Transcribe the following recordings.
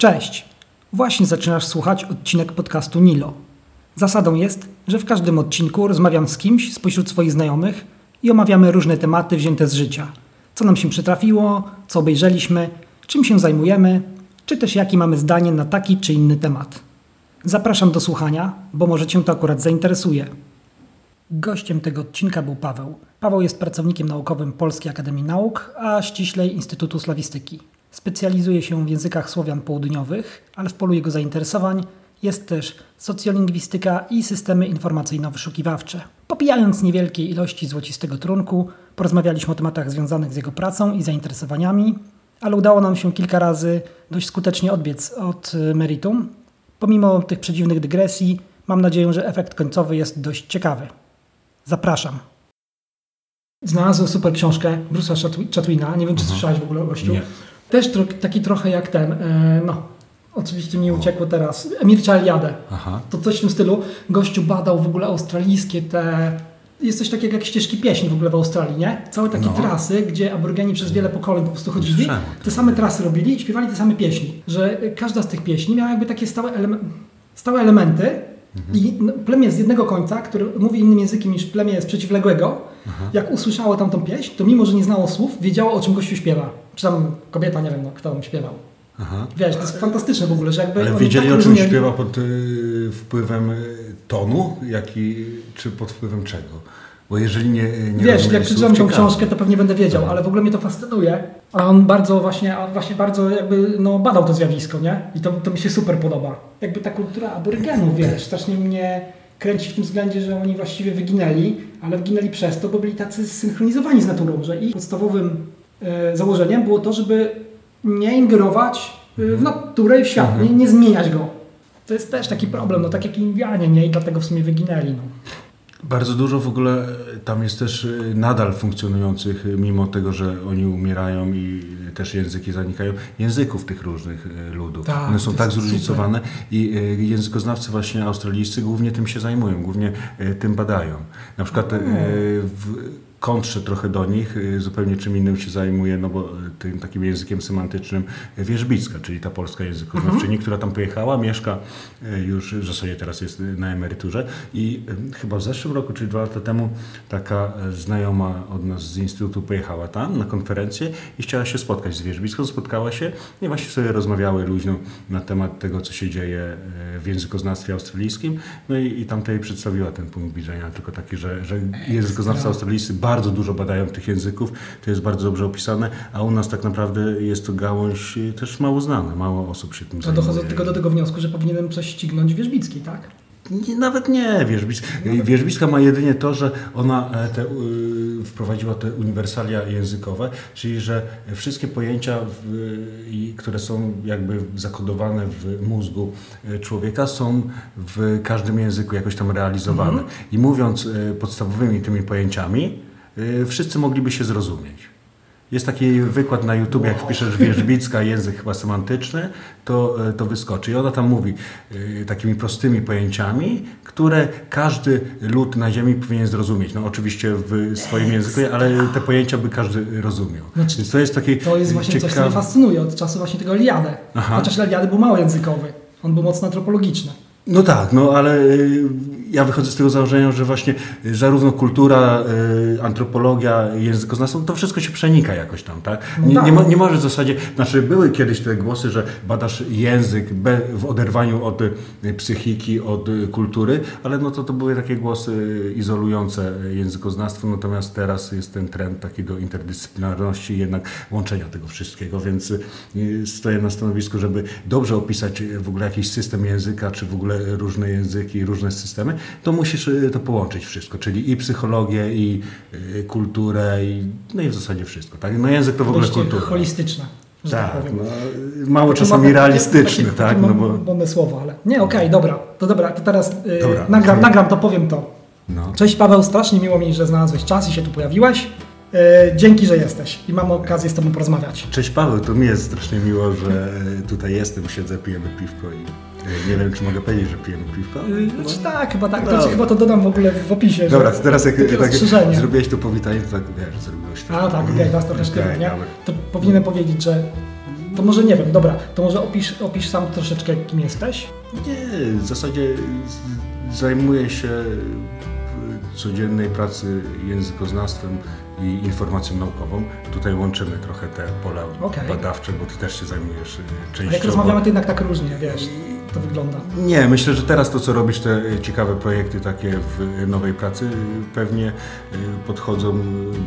Cześć! Właśnie zaczynasz słuchać odcinek podcastu Nilo. Zasadą jest, że w każdym odcinku rozmawiam z kimś spośród swoich znajomych i omawiamy różne tematy wzięte z życia. Co nam się przytrafiło, co obejrzeliśmy, czym się zajmujemy, czy też jaki mamy zdanie na taki czy inny temat. Zapraszam do słuchania, bo może Cię to akurat zainteresuje. Gościem tego odcinka był Paweł. Paweł jest pracownikiem naukowym Polskiej Akademii Nauk, a ściślej Instytutu Slawistyki. Specjalizuje się w językach Słowian Południowych, ale w polu jego zainteresowań jest też socjolingwistyka i systemy informacyjno-wyszukiwawcze. Popijając niewielkiej ilości złocistego trunku, porozmawialiśmy o tematach związanych z jego pracą i zainteresowaniami, ale udało nam się kilka razy dość skutecznie odbiec od y, meritum. Pomimo tych przedziwnych dygresji, mam nadzieję, że efekt końcowy jest dość ciekawy. Zapraszam. Znalazłem super książkę Bruce'a Chatwina. Nie wiem, czy słyszałeś w ogóle o gościu. Nie. Też tro, taki trochę jak ten, e, no, oczywiście mi uciekło teraz, Emir Chaliade. Aha. To coś w tym stylu. Gościu badał w ogóle australijskie te... Jest coś takiego jak ścieżki pieśni w ogóle w Australii, nie? Całe takie No. trasy, gdzie aborygeni przez wiele pokoleń po prostu chodzili, Słyszałem te same trasy robili i śpiewali te same pieśni. Że każda z tych pieśni miała jakby takie stałe, eleme- stałe elementy Mhm. i no, plemię z jednego końca, które mówi innym językiem niż plemię z przeciwległego, jak usłyszało tamtą pieśń, to mimo, że nie znało słów, wiedziało o czym gościu śpiewa. Czy tam kobieta, nie wiem, no, kto tam śpiewał. Aha. Wiesz, to jest fantastyczne w ogóle, że jakby Ale wiedzieli tak o czym rozumieli- śpiewa pod y, wpływem y, tonu, jaki, czy pod wpływem czego? Bo jeżeli nie, nie Wiesz, jak przeczytam tą książkę, to pewnie będę wiedział, ale w ogóle mnie to fascynuje. A on bardzo właśnie, a właśnie bardzo jakby no, badał to zjawisko, nie? I to, to mi się super podoba. Jakby ta kultura aborygenów, wiesz, strasznie mnie kręci w tym względzie, że oni właściwie wyginęli, ale wyginęli przez to, bo byli tacy zsynchronizowani z naturą, że ich podstawowym e, założeniem było to, żeby nie ingerować e, w naturę i w świat, nie, nie zmieniać go. To jest też taki problem, no tak jak Indianie, nie? I dlatego w sumie wyginęli, no. Bardzo dużo w ogóle y, tam jest też y, nadal funkcjonujących, y, mimo tego, że oni umierają i też języki zanikają, języków tych różnych ludów. Tak, One są tak zróżnicowane i y, językoznawcy właśnie australijscy głównie tym się zajmują, głównie tym badają. Na przykład y, w kontrze trochę do nich, y, zupełnie czym innym się zajmuje, no bo y, tym takim językiem semantycznym y, Wierzbicka, czyli ta polska językoznawczyni, która tam pojechała, mieszka już, w zasadzie teraz jest na emeryturze i chyba w zeszłym roku, czyli dwa lata temu, taka znajoma od nas z Instytutu pojechała tam na konferencję i chciała się spotkać z Wierzbicką, spotkała się i właśnie sobie rozmawiały luźno na temat tego, co się dzieje w językoznawstwie australijskim, no i, i tamtej przedstawiła ten punkt widzenia, tylko taki, że, że językoznawcy australijscy bardzo dużo badają tych języków, to jest bardzo dobrze opisane, a u nas tak naprawdę jest to gałąź y, też mało znana, mało osób się tym To zajmuje. dochodzę tylko do tego wniosku, że powinienem coś ścignąć Wierzbickiej, tak? Nie, nawet nie, Wierzbic, Wierzbicka ma jedynie to, że ona e, te, y, wprowadziła te uniwersalia językowe, czyli że wszystkie pojęcia, w, i, które są jakby zakodowane w mózgu e, człowieka, są w każdym języku jakoś tam realizowane. I mówiąc e, podstawowymi tymi pojęciami, wszyscy mogliby się zrozumieć. Jest taki wykład na YouTube, jak wpiszesz wierzbicka, język chyba semantyczny, to, e, to wyskoczy. I ona tam mówi e, takimi prostymi pojęciami, które każdy lud na ziemi powinien zrozumieć. No oczywiście w swoim języku, ale te pojęcia by każdy rozumiał. Znaczy, Więc to jest taki To jest właśnie coś, co mnie fascynuje od czasu właśnie tego Eliadę. Aha. Chociaż Eliady był mało językowy. On był mocno antropologiczny. No tak, no ale ja wychodzę z tego założenia, że właśnie y, zarówno kultura, y, antropologia, językoznawstwo, to wszystko się przenika jakoś tam, tak? No Nie, tak. nie, mo- nie może w zasadzie, znaczy były kiedyś te głosy, że badasz język w oderwaniu od y, psychiki, od kultury, ale no to to były takie głosy izolujące językoznawstwo, natomiast teraz jest ten trend taki do interdyscyplinarności jednak łączenia tego wszystkiego, więc stoję na stanowisku, żeby dobrze opisać w ogóle jakiś system języka, czy w ogóle różne języki, różne systemy, to musisz y, to połączyć wszystko, czyli i psychologię, i y, kulturę, i, no i w zasadzie wszystko. Tak? No język to w ogóle kultura. holistyczne, że tak, Tak, powiem. no, mało czasami modne- realistyczne, takie- tak? takie No bo, modne słowo, ale... Nie, okej, dobra. To dobra, to teraz y, Dobra. nagram, nagram to, powiem to. no. Cześć Paweł, strasznie miło mi, że znalazłeś czas i się tu pojawiłeś. Y, dzięki, że jesteś i mam okazję z Tobą porozmawiać. Cześć Paweł, to mi jest strasznie miło, że tutaj jestem, siedzę, pijemy piwko i y, nie wiem, czy mogę powiedzieć, że pijemy piwko. Y, Znaczy tak, chyba tak. Ci, chyba to dodam w ogóle w opisie. Dobra, to teraz jak tak zrobiłeś to powitanie, to tak wiesz, zrobigoś to. A tak, okej, was trochę sztywno, Okej, nie? To powinienem powiedzieć, że To może nie wiem, dobra, to może opisz, opisz sam troszeczkę, kim jesteś? Nie, w zasadzie zajmuję się w codziennej pracy językoznawstwem i informacją naukową. Tutaj łączymy trochę te pola Okej. badawcze, bo ty też się zajmujesz A częściowo. jak rozmawiamy, to jednak tak różnie, wiesz, to wygląda. Nie, myślę, że teraz to, co robisz, te y, ciekawe projekty takie w y, nowej pracy, pewnie podchodzą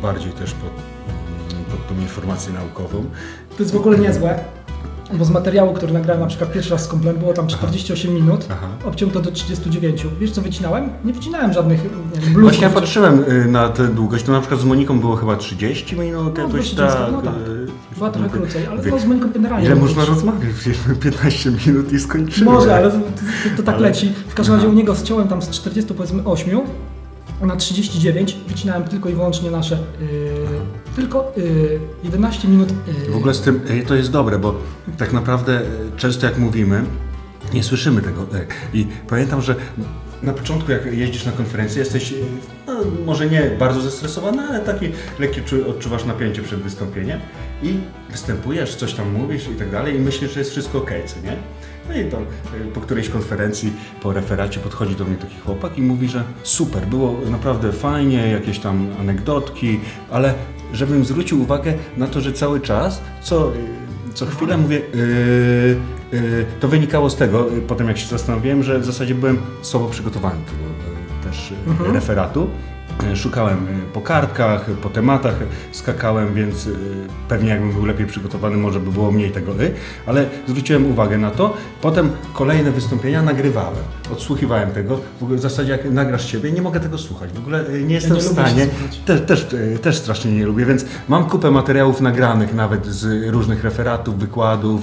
bardziej też pod, mm, pod tą informację naukową. To jest w ogóle niezłe, bo z materiału, który nagrałem na przykład pierwszy raz z komplem, było tam 48 minut, Aha. obciął to do 39. Wiesz co wycinałem? Nie wycinałem żadnych bluesów. Właśnie ja patrzyłem y, na tę długość, to na przykład z Moniką było chyba 30 minut, No, jakoś 30, tak. no tak. y, Była trochę krócej, ale no z Moniką generalnie. Ile można rozmawiać? Przecież 15 minut i skończymy. Może, ale to, to, to tak Ale- leci. W każdym razie Aha. u niego zciąłem tam z 40 powiedzmy 8 na 39 wycinałem tylko i wyłącznie nasze yy, tylko yy, 11 minut yy, W ogóle z tym y, to jest dobre, bo tak naprawdę y, często jak mówimy, nie słyszymy tego. y, I pamiętam, że na początku jak jeździsz na konferencję, jesteś no, może nie bardzo zestresowany, ale taki lekki czu- odczuwasz napięcie przed wystąpieniem i występujesz, coś tam mówisz i tak dalej i myślisz, że jest wszystko okej, co nie? No i tam y, po którejś konferencji, po referacie podchodzi do mnie taki chłopak i mówi, że super, było naprawdę fajnie, jakieś tam anegdotki, ale żebym zwrócił uwagę na to, że cały czas, co, y, co chwilę mówię, yy, to wynikało z tego, y, potem jak się zastanowiłem, że w zasadzie byłem słabo przygotowany do tego y, też y, Mhm. referatu. Y, Szukałem y, po kartkach, po tematach skakałem, więc pewnie jakbym był lepiej przygotowany, może by było mniej tego y, ale zwróciłem uwagę na to. Potem kolejne wystąpienia nagrywałem, odsłuchiwałem tego. W ogóle w zasadzie jak nagrasz siebie, nie mogę tego słuchać. W ogóle nie jestem nie w stanie. Też, też, też strasznie nie lubię, więc mam kupę materiałów nagranych nawet z różnych referatów, wykładów,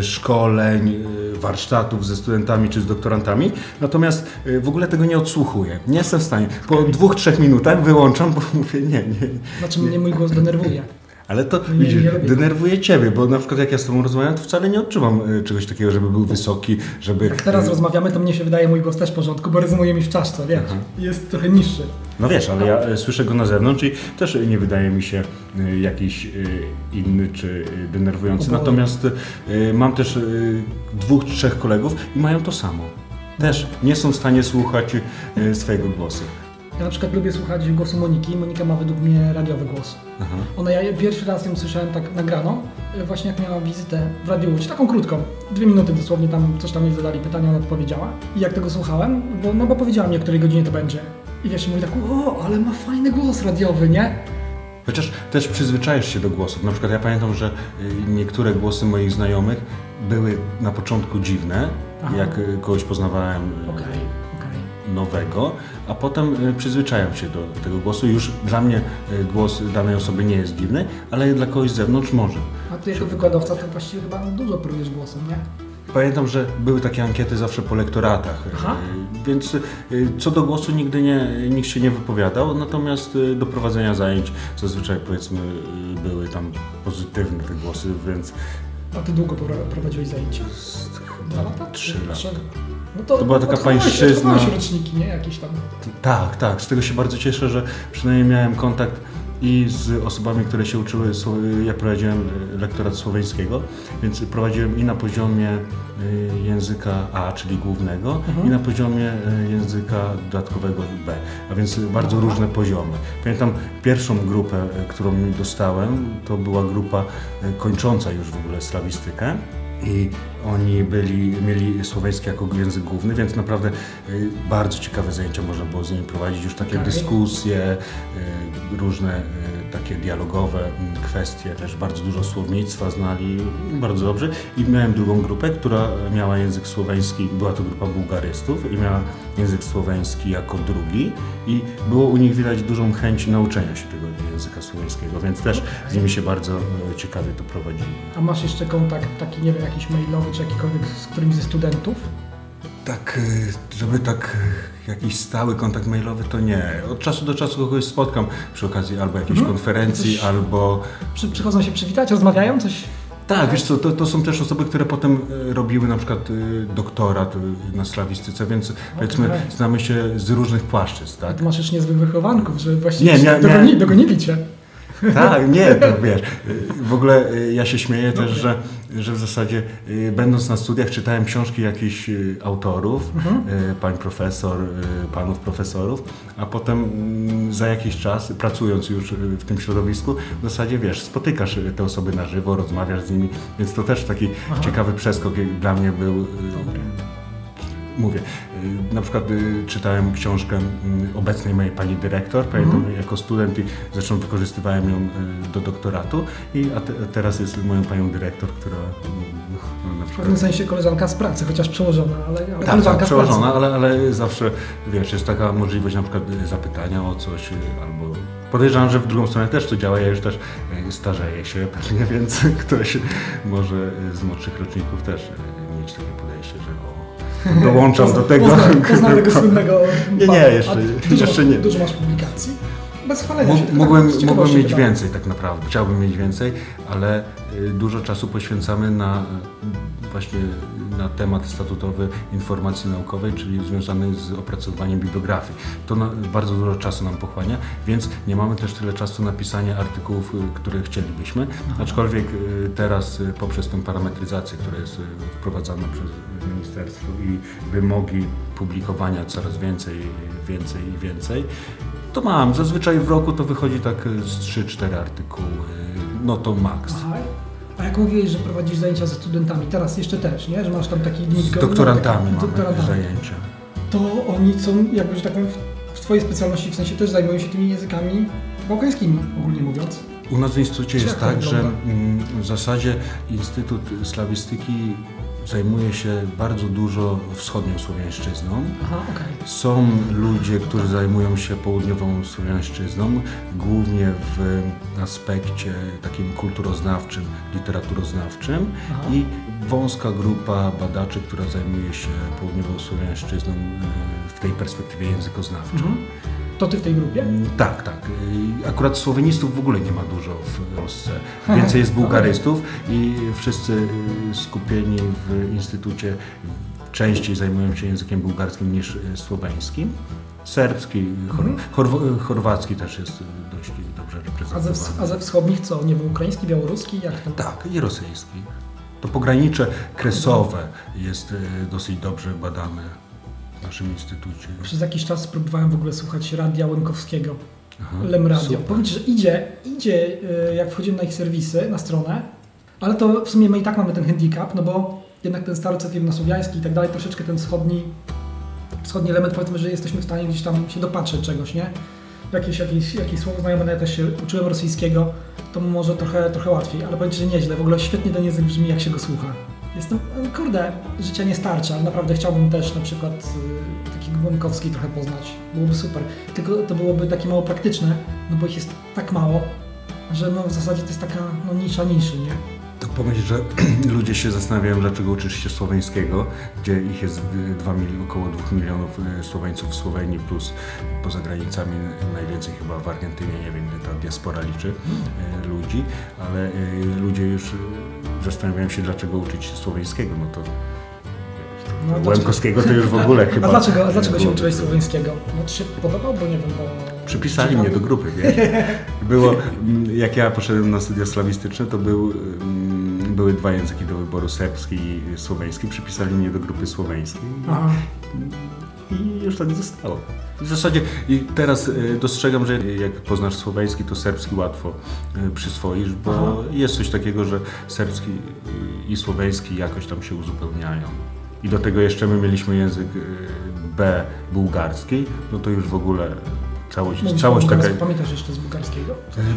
szkoleń, warsztatów ze studentami czy z doktorantami. Natomiast w ogóle tego nie odsłuchuję. Nie jestem w stanie. Po dwóch, trzech minutach wyłączam, bo mówię nie, nie. Znaczy mnie mój głos denerwuje. Ale to Nie, widzisz, nie denerwuje ciebie, bo na przykład jak ja z tobą rozmawiam, to wcale nie odczuwam y, czegoś takiego, żeby był wysoki, żeby... Jak teraz rozmawiamy, to mnie się wydaje mój głos też w porządku, bo rezonuje mi w czaszce, wiesz. Jest trochę niższy. No wiesz, ale ja y, słyszę go na zewnątrz i też nie wydaje mi się y, jakiś inny czy denerwujący. Natomiast mam też dwóch, trzech kolegów i mają to samo. Też nie są w stanie słuchać swojego głosu. Ja na przykład lubię słuchać głosu Moniki. Monika ma według mnie radiowy głos. Aha. Ona, ja pierwszy raz ją słyszałem tak nagraną, e, właśnie jak miała wizytę w Radiu Łódź, taką krótką, dwie minuty dosłownie, tam coś tam jej zadali pytania, ona odpowiedziała. I jak tego słuchałem, bo, no bo powiedziała mi, o której godzinie to będzie. I wiesz, mówi tak, o, ale ma fajny głos radiowy, nie? Chociaż też przyzwyczajasz się do głosów. Na przykład ja pamiętam, że y, niektóre głosy moich znajomych były na początku dziwne, Aha. jak y, kogoś poznawałem y, okej. Nowego, a potem y, przyzwyczajam się do tego głosu. Już dla mnie y, głos danej osoby nie jest dziwny, ale dla kogoś z zewnątrz może. A ty jako wykładowca to właściwie chyba dużo prujesz głosem, nie? Pamiętam, że były takie ankiety zawsze po lektoratach, Aha. y, więc co do głosu nigdy nie, nikt się nie wypowiadał, natomiast do prowadzenia zajęć zazwyczaj powiedzmy były tam pozytywne te głosy, więc A ty długo pro- prowadziłeś zajęcia? Dwa lata? trzy lata. No to, To była taka pańszczyzna. odchowałeś roczniki, nie? Jakieś tam. Tak, tak. Z tego się bardzo cieszę, że przynajmniej miałem kontakt i z osobami, które się uczyły. Ja prowadziłem y, lektorat słoweńskiego, więc prowadziłem i na poziomie y, języka A, czyli głównego, Mhm. i na poziomie y, języka dodatkowego B, a więc bardzo różne poziomy. Pamiętam pierwszą grupę, którą dostałem, to była grupa kończąca już w ogóle slawistykę. I oni byli, mieli słoweński jako język główny, więc naprawdę y, bardzo ciekawe zajęcia można było z nimi prowadzić. Już takie Okej. dyskusje, y, różne y, takie dialogowe mm, kwestie, też bardzo dużo słownictwa znali, bardzo dobrze. I miałem drugą grupę, która miała język słoweński, była to grupa bułgarystów i miała język słoweński jako drugi i było u nich widać dużą chęć nauczenia się tego języka słoweńskiego, więc też z nimi się bardzo y, ciekawie to prowadziło. A masz jeszcze kontakt taki, nie wiem, jakiś mailowy czy jakikolwiek z którymś ze studentów? Tak, y, żeby tak y, jakiś stały kontakt mailowy, to nie. Od czasu do czasu kogoś spotkam przy okazji albo jakiejś Mhm. konferencji, Coś- albo... Przy, przychodzą się przywitać, rozmawiają, coś? Tak, wiesz co, to, to są też osoby, które potem y, robiły na przykład doktorat na slawistyce, więc powiedzmy znamy się z różnych płaszczyzn, tak? Ty masz już niezłych wychowanków, że właściwie Nie, mia- dogoni, miałem- dogonili cię. Tak, nie, to wiesz. W ogóle y, ja się śmieję też, że, że w zasadzie y, będąc na studiach czytałem książki jakichś y, autorów, mhm. pań profesor, panów profesorów, a potem mm, za jakiś czas, pracując już w tym środowisku, w zasadzie wiesz, spotykasz te osoby na żywo, rozmawiasz z nimi, więc to też taki Aha. ciekawy przeskok dla mnie był. Dobry mówię, na przykład y, czytałem książkę mm, obecnej mojej pani dyrektor, pamiętam mhm. jako student i zresztą wykorzystywałem ją y, do doktoratu i a te, teraz jest moją panią dyrektor, która no, na przykład... W pewnym sensie koleżanka z pracy, chociaż przełożona, ale, ale tak, tak, przełożona, ale, ale zawsze, wiesz, jest taka możliwość na przykład zapytania o coś albo Podejrzewam, że w drugą stronę też to działa. Ja już też starzeję się pewnie, więc ktoś może z młodszych roczników też mieć takie dołączam do tego. Poznam, tego słynnego Nie, nie, jeszcze, dużo, jeszcze nie. Dużo masz publikacji? Bez chwalenia się. Mógłbym, mógłbym mieć więcej tak naprawdę. Chciałbym mieć więcej, ale y, dużo czasu poświęcamy na y, właśnie na temat statutowy informacji naukowej, czyli związany z opracowywaniem bibliografii. To na, bardzo dużo czasu nam pochłania, więc nie mamy też tyle czasu na pisanie artykułów, y, które chcielibyśmy. Aczkolwiek teraz poprzez tę parametryzację, która jest wprowadzana przez ministerstwo i wymogi publikowania coraz więcej, więcej i więcej, to mam. Zazwyczaj w roku to wychodzi tak z 3-4 artykuły, no to maks. Aha. A jak mówiłeś, że prowadzisz zajęcia ze studentami, teraz jeszcze też, nie? Że masz tam taki. Z doktorantami no, doktorantami. zajęcia. To oni są, jakby, że tak powiem, w Twojej specjalności, w sensie też zajmują się tymi językami bałkańskimi, ogólnie mówiąc. U nas w Instytucie jest tak, że mm, w zasadzie Instytut Slawistyki zajmuje się bardzo dużo wschodnią słowiańszczyzną. Aha, okay. Są ludzie, którzy zajmują się południową słowiańszczyzną, głównie w aspekcie takim kulturoznawczym, literaturoznawczym Aha. i wąska grupa badaczy, która zajmuje się południową słowiańszczyzną e, w tej perspektywie językoznawczej. Mhm. To ty w tej grupie? Tak, tak. Akurat słowenistów w ogóle nie ma dużo w Polsce. Więcej jest bułgarystów i wszyscy y, skupieni w instytucie częściej zajmują się językiem bułgarskim niż y, słoweńskim. Serbski, chor mhm. chorwacki też jest dość dobrze reprezentowany. A ze, a ze wschodnich co? Nie był ukraiński, białoruski? Jak to? Tak, i rosyjski. To pogranicze kresowe jest y, dosyć dobrze badane w naszym instytucie. Przez jakiś czas próbowałem w ogóle słuchać Radia Łękowskiego. Aha, Lem Radio. Powiem Ci, że idzie, idzie, e, jak wchodzimy na ich serwisy, na stronę, ale to w sumie my i tak mamy ten handicap, no bo jednak ten stary słowiański i tak dalej, troszeczkę ten wschodni, wschodni element, powiedzmy, że jesteśmy w stanie gdzieś tam się dopatrzeć czegoś, nie? Jakieś, jakieś, jakieś słowo znajome, no ja też się uczyłem rosyjskiego, to może trochę, trochę łatwiej, ale powiem Ci, że nieźle, w ogóle świetnie ten język brzmi, jak się go słucha. Jestem, kurde, życia nie starczy, ale naprawdę chciałbym też na przykład y, taki Głąkowski trochę poznać. Byłoby super. Tylko to byłoby takie mało praktyczne, no bo ich jest tak mało, że no w zasadzie to jest taka no, nisza niszy, nie? To pomyśl, że ludzie się zastanawiają, dlaczego uczysz się słoweńskiego, gdzie ich jest 2 mil, około 2 milionów y, Słoweńców w Słowenii, plus poza granicami najwięcej chyba w Argentynie, nie wiem ile ta diaspora liczy y, ludzi, ale ludzie już zastanawiałem się, dlaczego uczyć się słoweńskiego, no to no, Łemkowskiego to już w ogóle chyba... A dlaczego, a dlaczego się uczyłeś słoweńskiego? No to się podobał, bo nie wiem, bo... Przypisali mnie do grupy, wiesz. Było, mm, jak ja poszedłem na studia slawistyczne, to był, mm, były dwa języki do wyboru, serbski i słoweński. Przypisali mnie do grupy słoweńskiej. Aha. I już tak zostało. W zasadzie teraz e, dostrzegam, że jak poznasz słoweński, to serbski łatwo e, przyswoisz, bo Aha. jest coś takiego, że serbski i słoweński jakoś tam się uzupełniają. I do tego jeszcze my mieliśmy język e, B bułgarski, no to już w ogóle całość, Mówisz całość taka... Pamiętasz jeszcze z bułgarskiego?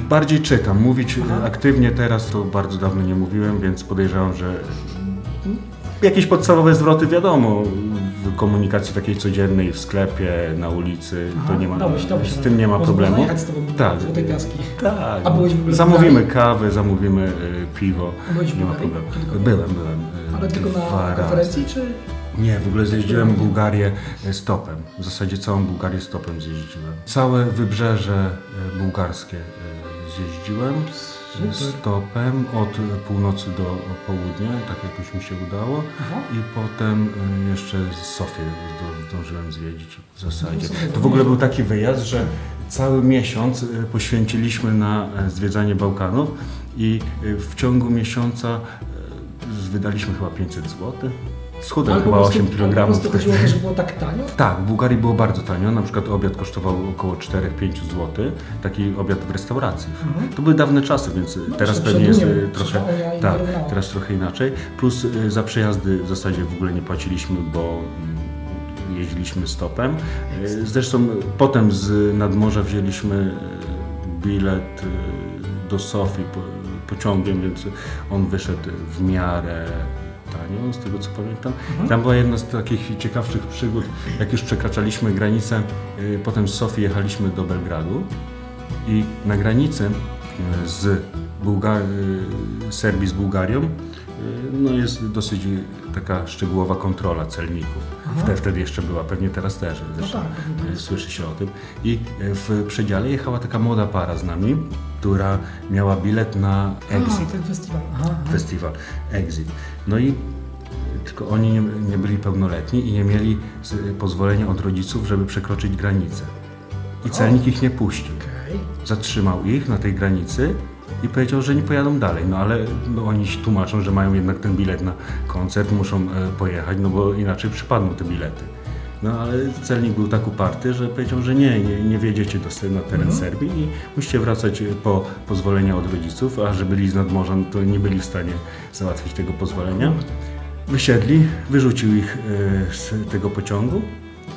Bardziej czytam. Mówić Aha. aktywnie teraz to bardzo dawno nie mówiłem, więc podejrzewam, że jakieś podstawowe zwroty wiadomo w komunikacji takiej codziennej, w sklepie, na ulicy, Aha, to nie ma, dobrze, dobrze. z tym nie ma problemu. z tobą tak. Złotej Piaski. Tak. A byłeś w ogóle Zamówimy kawę, zamówimy y, piwo. Nie ma problemu. Byłem, byłem. Ale tylko na konferencji, czy? Nie, w ogóle zjeździłem Bułgarię y, stopem. W zasadzie całą Bułgarię stopem zjeździłem. Całe wybrzeże y, bułgarskie zjeździłem. Super. stopem od północy do południa, tak jakoś mi się udało. Aha. I potem jeszcze Sofię zdążyłem zwiedzić w zasadzie. No, to w ogóle był taki wyjazd, że cały miesiąc poświęciliśmy na e, zwiedzanie Bałkanów i w ciągu miesiąca wydaliśmy chyba 500 zł. Schudłem chyba prostu- 8 ale Po kg. prostu chodziło o to, że było tak tanio? Tak, w Bułgarii było bardzo tanio. Na przykład obiad kosztował około 4-5 zł. Taki obiad w restauracji. Mhm. To były dawne czasy, więc teraz przed pewnie jest y, trochę. Tak, teraz trochę inaczej. Plus y, za przejazdy w zasadzie w ogóle nie płaciliśmy, bo mm, jeździliśmy stopem. Y, Zresztą potem z nadmorza wzięliśmy bilet do Sofii po- pociągiem, więc on wyszedł w miarę tanio, z tego co pamiętam. Tam była jedna z takich ciekawszych przygód, jak już przekraczaliśmy granicę, y, potem z Sofii jechaliśmy do Belgradu i na granicy z Bułga- y, Serbii z Bułgarią y, no jest dosyć taka szczegółowa kontrola celników. Wtedy, wtedy jeszcze była, pewnie teraz też. Zresztą tak, słyszy się o tym. I w przedziale jechała taka młoda para z nami, która miała bilet na Exit A, ten festiwal. Aha, aha. festiwal Exit. No i tylko oni nie, nie byli pełnoletni i nie mieli pozwolenia od rodziców, żeby przekroczyć granicę. I celnik ich nie puścił. Zatrzymał ich na tej granicy i powiedział, że nie pojadą dalej. No ale no, oni się tłumaczą, że mają jednak ten bilet na koncert, muszą e, pojechać, no bo inaczej przypadną te bilety. No ale celnik był tak uparty, że powiedział, że nie, nie, nie wjedziecie do, na teren Serbii i musicie wracać po pozwolenia od rodziców, a że byli z nadmorza, no to nie byli w stanie załatwić tego pozwolenia. Wysiedli, wyrzucił ich e, z tego pociągu.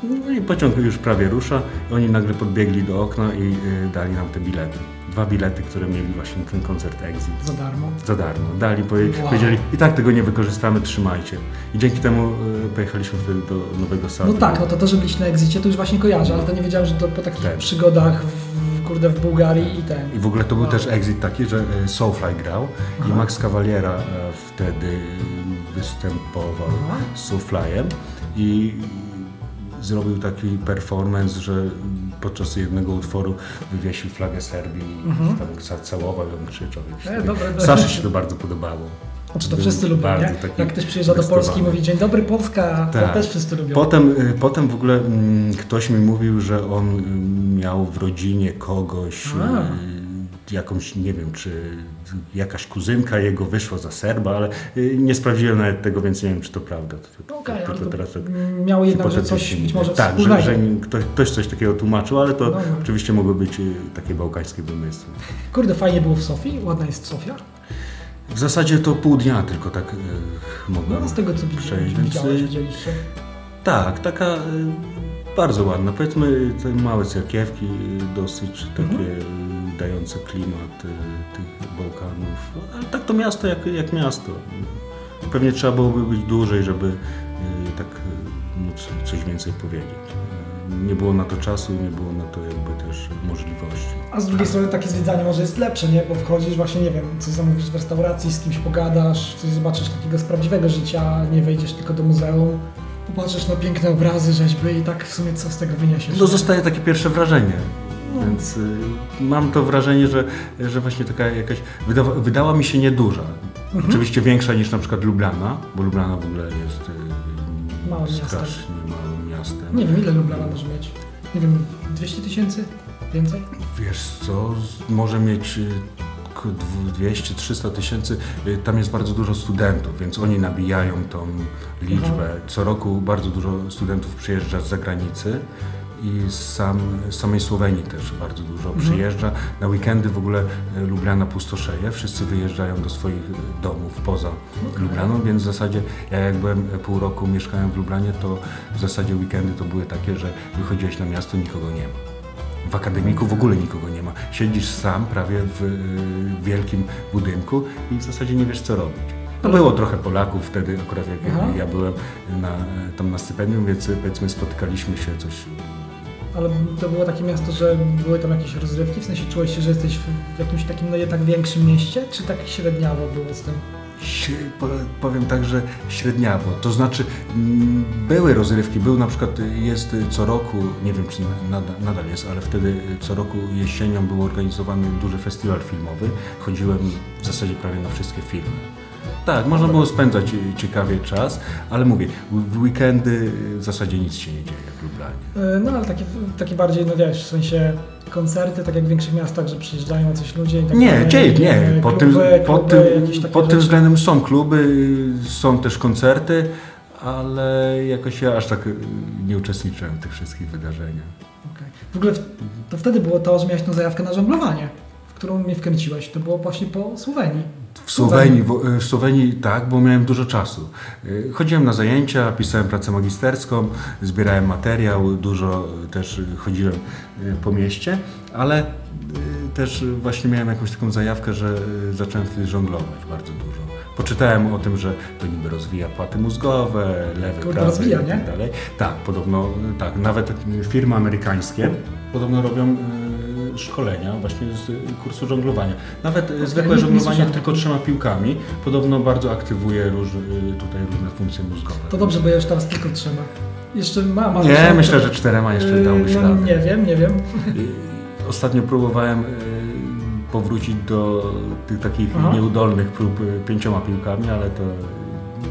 No i pociąg już prawie rusza. Oni nagle podbiegli do okna i e, dali nam te bilety. Dwa bilety, które mieli właśnie ten koncert Exit. Za darmo. Za darmo. Dali, Wow. powiedzieli, i tak tego nie wykorzystamy, trzymajcie. I dzięki temu e, pojechaliśmy wtedy do Nowego Sadu. No tak, no to to, że byliście na Exicie, to już właśnie kojarzę, ale to nie wiedziałem, że to po takich Tak. przygodach w, kurde w Bułgarii i ten. I w ogóle to był Wow. też exit taki, że e, Soulfly grał i Max Cavaliera e, wtedy występował Aha. z Soulflyem i zrobił taki performance, że podczas jednego utworu wywiesił flagę Serbii i tam całował ją, krzyczał. E, dobre. Saszy się to bardzo podobało. Znaczy to wszyscy lubią, nie? Jak ktoś przyjeżdża do. Polski i mówi dzień dobry Polska, to Tak. też wszyscy lubią. Potem, y, potem w ogóle mm, ktoś mi mówił, że on y, miał w rodzinie kogoś, A. y, jakąś, nie wiem, czy jakaś kuzynka jego wyszła za Serba, ale y, nie sprawdziłem nawet tego, więc nie wiem, czy to prawda. To, to, ale tylko to teraz tak miało jednakże coś hipotetycznie być może Tak, że, że ktoś, ktoś coś takiego tłumaczył, ale to No, no. oczywiście mogły być y, takie bałkańskie wymysły. Kurde, fajnie było w Sofii, ładna jest Sofia. W zasadzie to pół dnia tylko tak y, mogłem No z tego co przejść, więc widziałeś, widzieliście. Tak, taka bardzo ładna. Powiedzmy te małe cerkiewki, dosyć takie Mhm. y, dające klimat tych Bałkanów. Ale tak to miasto jak, jak miasto. Pewnie trzeba byłoby być dłużej, żeby y, tak y, móc coś więcej powiedzieć. Nie było na to czasu, nie było na to jakby też możliwości. A z drugiej strony takie zwiedzanie może jest lepsze, nie? Bo wchodzisz właśnie, nie wiem, coś zamówisz w restauracji, z kimś pogadasz, coś zobaczysz takiego z prawdziwego życia, nie wejdziesz tylko do muzeum, popatrzysz na piękne obrazy, rzeźby i tak w sumie co z tego wyniesiesz? No zostaje takie pierwsze wrażenie. Więc y, mam to wrażenie, że, że właśnie taka jakaś. Wydawa, wydała mi się nieduża. Mhm. Oczywiście większa niż na przykład Lublana, bo Lublana w ogóle jest y, Małym strasznie małym miastem. Nie wiem, ile Lublana może mieć? Nie wiem, 200 tysięcy? Więcej? Wiesz co, może mieć y, k- dwu- 200-300 tysięcy. Y, Tam jest bardzo dużo studentów, więc oni nabijają tą liczbę. Co roku bardzo dużo studentów przyjeżdża z zagranicy. I z sam, z samej Słowenii też bardzo dużo przyjeżdża. Na weekendy w ogóle y, Lubliana pustoszeje. Wszyscy wyjeżdżają do swoich y, domów poza Lublianą, więc w zasadzie ja jak byłem y, pół roku mieszkałem w Lublanie, to w zasadzie weekendy to były takie, że wychodziłeś na miasto, nikogo nie ma. W akademiku w ogóle nikogo nie ma. Siedzisz sam prawie w y, wielkim budynku i w zasadzie nie wiesz co robić. No było trochę Polaków wtedy, akurat jak Aha. ja byłem na, tam na stypendium, więc powiedzmy spotykaliśmy się coś. Ale to było takie miasto, że były tam jakieś rozrywki, w sensie czułeś się, że jesteś w jakimś takim no jednak większym mieście, czy tak średniawo było z tym? Powiem tak, że średniawo. To znaczy mm, były rozrywki, był na przykład, jest co roku, nie wiem czy nadal, nadal jest, ale wtedy co roku jesienią był organizowany duży festiwal filmowy. Chodziłem w zasadzie prawie na wszystkie filmy. Tak, można było spędzać ciekawie czas, ale mówię, w weekendy w zasadzie nic się nie dzieje w Lublanie. E, No ale takie, takie bardziej, no wiesz, w sensie koncerty, tak jak w większych miastach, że przyjeżdżają coś ludzie i tak Nie, dalej, dzieje, nie. Pod tym, pod tym, pod tym względem są kluby, są też koncerty, ale jakoś ja aż tak y, nie uczestniczyłem w tych wszystkich wydarzeniach. Okej. W ogóle to wtedy było to, że miałeś tą zajawkę na żonglowanie, w którą mnie wkręciłeś. To było właśnie po Słowenii. W Słowenii, w, w Słowenii tak, bo miałem dużo czasu. Y, Chodziłem na zajęcia, pisałem pracę magisterską, zbierałem materiał, dużo też y, chodziłem po mieście, ale też właśnie miałem jakąś taką zajawkę, że zacząłem wtedy żonglować bardzo dużo. Poczytałem o tym, że to niby rozwija płaty mózgowe, prawy rozwija, i tak nie? dalej. Tak, podobno tak. Nawet firmy amerykańskie podobno robią szkolenia właśnie z kursu żonglowania. Nawet zwykłe nie- nie żonglowanie tylko trzema piłkami podobno bardzo aktywuje róż, y, tutaj różne funkcje mózgowe. To dobrze, bo ja już teraz tylko trzema. Jeszcze mam, ale... Nie, myślę, że czterema jeszcze Yy, dałbyś no, radę. Nie wiem, nie wiem. Y, Ostatnio próbowałem y, powrócić do tych takich Aha. nieudolnych prób pięcioma piłkami, ale to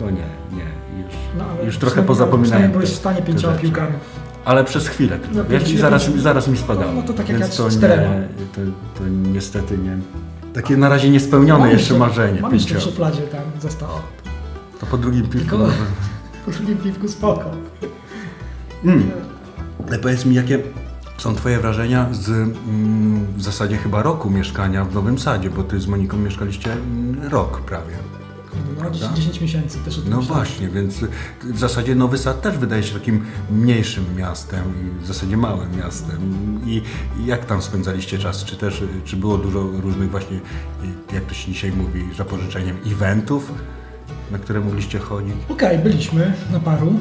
no nie, nie, już, No, już trochę pozapominałem. byłeś w stanie pięcioma piłkami. Ale przez chwilę tylko, No, wiesz, i zaraz, pięć- zaraz mi spadało. no to tak jak Więc ja to nie, to, to niestety nie. Takie na razie niespełnione Mam jeszcze marzenie. Mam jeszcze w szufladzie tam zostało. To po drugim piłku Tylko-. Po drugim piwku spoko. Mm. Ale powiedz mi, jakie są Twoje wrażenia z mm, w zasadzie chyba roku mieszkania w Nowym Sadzie, bo Ty z Moniką mieszkaliście mm, rok prawie. No, Prawda? 10, 10 miesięcy też o tym No myślałem. właśnie, więc w zasadzie Nowy Sad też wydaje się takim mniejszym miastem i w zasadzie małym miastem. I jak tam spędzaliście czas? Czy też, czy było dużo różnych właśnie, jak to się dzisiaj mówi, za pożyczeniem eventów, na które mogliście chodzić? Okej, byliśmy na paru.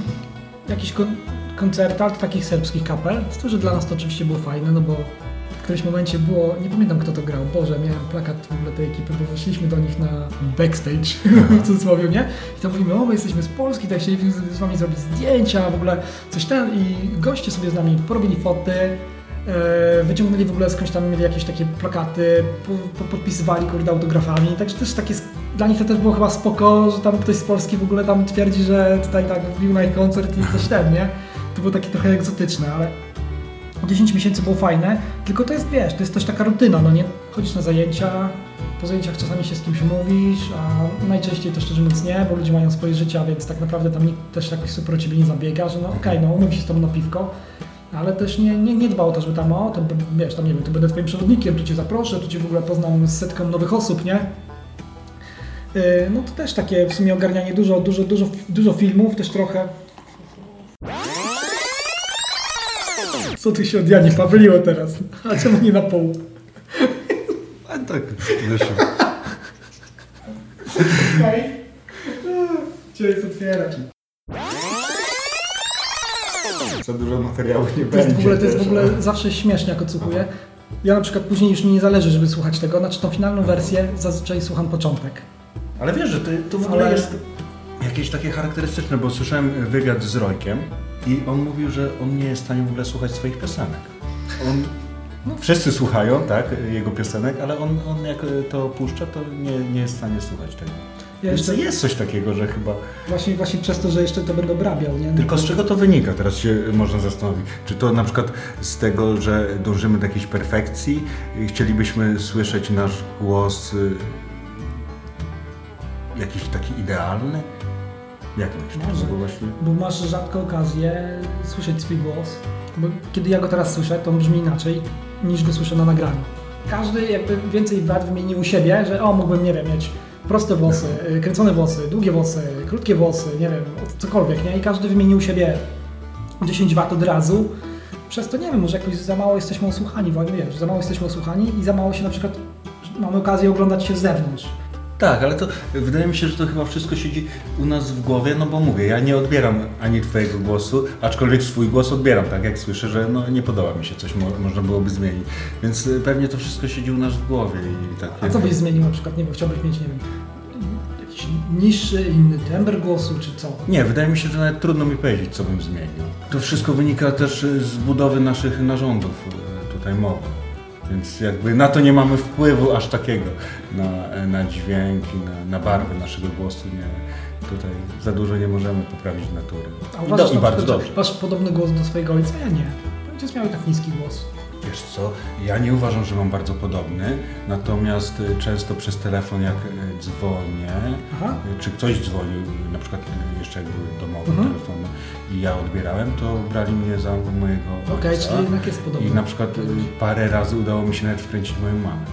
Jakieś kon- to takich serbskich kapel. Z tym, że dla nas to oczywiście było fajne, no bo którymś momencie było, nie pamiętam kto to grał, Boże, miałem plakat w ogóle tej ekipy, bo szliśmy do nich na backstage, w cudzysłowie, nie? I tam mówimy, o, my jesteśmy z Polski, tak chcieliśmy z wami zrobić zdjęcia, w ogóle coś ten i goście sobie z nami porobili foty, e, wyciągnęli w ogóle skądś tam mieli jakieś takie plakaty, po, po, podpisywali kurde autografami, także też takie, dla nich to też było chyba spoko, że tam ktoś z Polski w ogóle tam twierdzi, że tutaj tak wbił na ich koncert i coś ten, nie? To było takie trochę egzotyczne, ale 10 miesięcy było fajne, tylko to jest, wiesz, to jest też taka rutyna, no nie? Chodzisz na zajęcia, po zajęciach czasami się z kimś mówisz, a najczęściej to szczerze mówiąc nie, bo ludzie mają swoje życia, więc tak naprawdę tam nikt też jakoś super o ciebie nie zabiega, że no okej, no umów się z tobą na piwko, ale też nie, nie, nie dba o to, żeby tam, o, to wiesz, tam nie wiem, to będę twoim przewodnikiem, tu cię zaproszę, tu cię w ogóle poznam z setką nowych osób, nie? Yy, No to też takie w sumie ogarnianie dużo, dużo, dużo, dużo filmów, też trochę. Co tu się od Jani pawliło teraz? A czemu nie na pół? A tak wyszło. Okej. Gdzie jest otwierać? Za dużo materiału nie To jest będzie. w ogóle, to jest w też. ogóle zawsze śmiesznie jak odsłuchuję. Ja na przykład później już mi nie zależy, żeby słuchać tego, znaczy tą finalną wersję zazwyczaj słucham początek. Ale wiesz, że to, to w ogóle Ale- jest jakieś takie charakterystyczne, bo słyszałem wywiad z Rojkiem i on mówił, że on nie jest w stanie w ogóle słuchać swoich piosenek. On, no, wszyscy słuchają, tak, jego piosenek, ale on, on jak to puszcza, to nie, nie jest w stanie słuchać tego. Ja jeszcze, jest coś takiego, że chyba... właśnie, właśnie przez to, że jeszcze to będę obrabiał, nie? Tylko z czego to wynika? Teraz się można zastanowić. Czy to na przykład z tego, że dążymy do jakiejś perfekcji? i Chcielibyśmy słyszeć nasz głos y, jakiś taki idealny? Jak myślisz? Może. Bo właśnie... Bo masz rzadko okazję słyszeć swój głos. Bo kiedy ja go teraz słyszę, to on brzmi inaczej niż go słyszę na nagraniu. Każdy jakby więcej wad wymienił u siebie, że o, mógłbym, nie wiem, mieć proste włosy, kręcone włosy, długie włosy, krótkie włosy, nie wiem, cokolwiek, nie? I każdy wymienił u siebie 10 wat od razu. Przez to, nie wiem, może jakoś za mało jesteśmy osłuchani, bo wiesz, za mało jesteśmy osłuchani i za mało się na przykład mamy okazję oglądać się z zewnątrz. Tak, ale to wydaje mi się, że to chyba wszystko siedzi u nas w głowie, no bo mówię, ja nie odbieram ani Twojego głosu, aczkolwiek swój głos odbieram, tak jak słyszę, że no, nie podoba mi się coś, mo można byłoby zmienić. Więc y, pewnie to wszystko siedzi u nas w głowie i tak. A co byś zmienił na przykład, nie wiem, chciałbyś mieć, nie wiem, jakiś niższy, inny temper głosu, czy co? Nie, wydaje mi się, że nawet trudno mi powiedzieć, co bym zmienił. To wszystko wynika też y, z budowy naszych narządów y, tutaj mowy. Więc jakby na to nie mamy wpływu aż takiego na, na dźwięki, na, na barwę naszego głosu. Nie, tutaj za dużo nie możemy poprawić natury. A uważasz, I, do, i bardzo dobrze. Masz podobny głos do swojego ojca? Ja nie. Ojciec miał tak niski głos. Wiesz co, ja nie uważam, że mam bardzo podobny, natomiast y, często przez telefon jak y, dzwonię, Aha. y, czy ktoś dzwonił, na przykład jeszcze jak były domowe Mhm. telefony i ja odbierałem, to brali mnie za mojego Okej, ojca. czyli jednak jest podobny. I na przykład parę razy udało mi się nawet wkręcić moją mamę.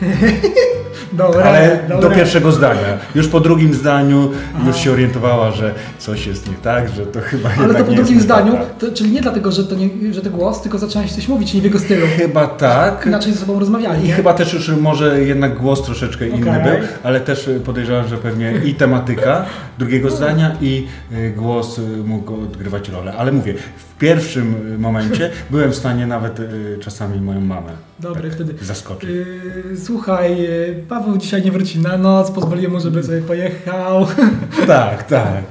Dobra, Ale dobra. do pierwszego zdania. Już po drugim zdaniu Aha. już się orientowała, że coś jest nie tak, że to chyba Ale jednak to po nie drugim jest zdaniu, to, czyli nie dlatego, że to, nie, że to głos, tylko zaczęłaś coś mówić, nie w jego stylu. Chyba tak. Inaczej ze sobą rozmawiali. I chyba też już może jednak głos troszeczkę inny Okej. był, ale też podejrzewam, że pewnie i tematyka drugiego zdania i y, głos y, mógł odgrywać rolę. Ale mówię, w pierwszym y, momencie byłem w stanie nawet czasami moją mamę Dobra, tak wtedy. zaskoczyć. Yy, słuchaj, Paweł dzisiaj nie wróci na noc, pozwoliłem mu, żeby sobie pojechał. Tak, tak.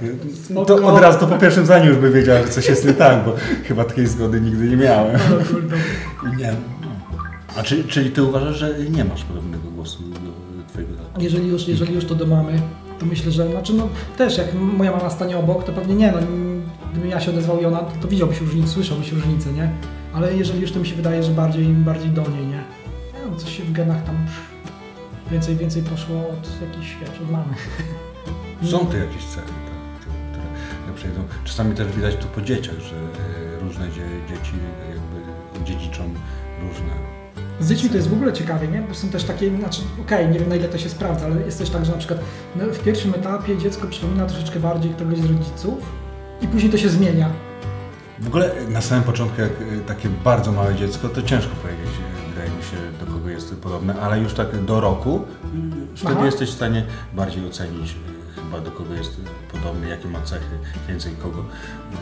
Spoko. To od razu to po pierwszym zdaniu już by wiedział, że coś jest nie tak, bo chyba takiej zgody nigdy nie miałem. No. Nie. No. A czy, czyli ty uważasz, że nie masz podobnego głosu do twojego taty? Jeżeli już, jeżeli już to do mamy, to myślę, że znaczy no też jak moja mama stanie obok, to pewnie nie, no gdybym ja się odezwał i ona, to, widziałbyś różnicę, słyszałbyś różnicę, nie? Ale jeżeli już to mi się wydaje, że bardziej, bardziej do niej, nie? Nie wiem, coś się w genach tam więcej, więcej poszło od jakiejś, wiesz, od mamy. Są tu jakieś cechy, tak, które przejdą. Czasami też widać to po dzieciach, że e, różne dzie, dzieci jakby dziedziczą różne. Z dziećmi to jest w ogóle ciekawie, nie? Bo są też takie, znaczy, okej, nie wiem na ile to się sprawdza, ale jest też tak, że na przykład no, w pierwszym etapie dziecko przypomina troszeczkę bardziej któregoś z rodziców i później to się zmienia. W ogóle na samym początku, jak e, takie bardzo małe dziecko, to ciężko powiedzieć, e, wydaje mi się, do kogo jest podobne, ale już tak do roku, e, wtedy Aha. jesteś w stanie bardziej ocenić e, chyba do kogo jest podobny, jakie ma cechy, więcej kogo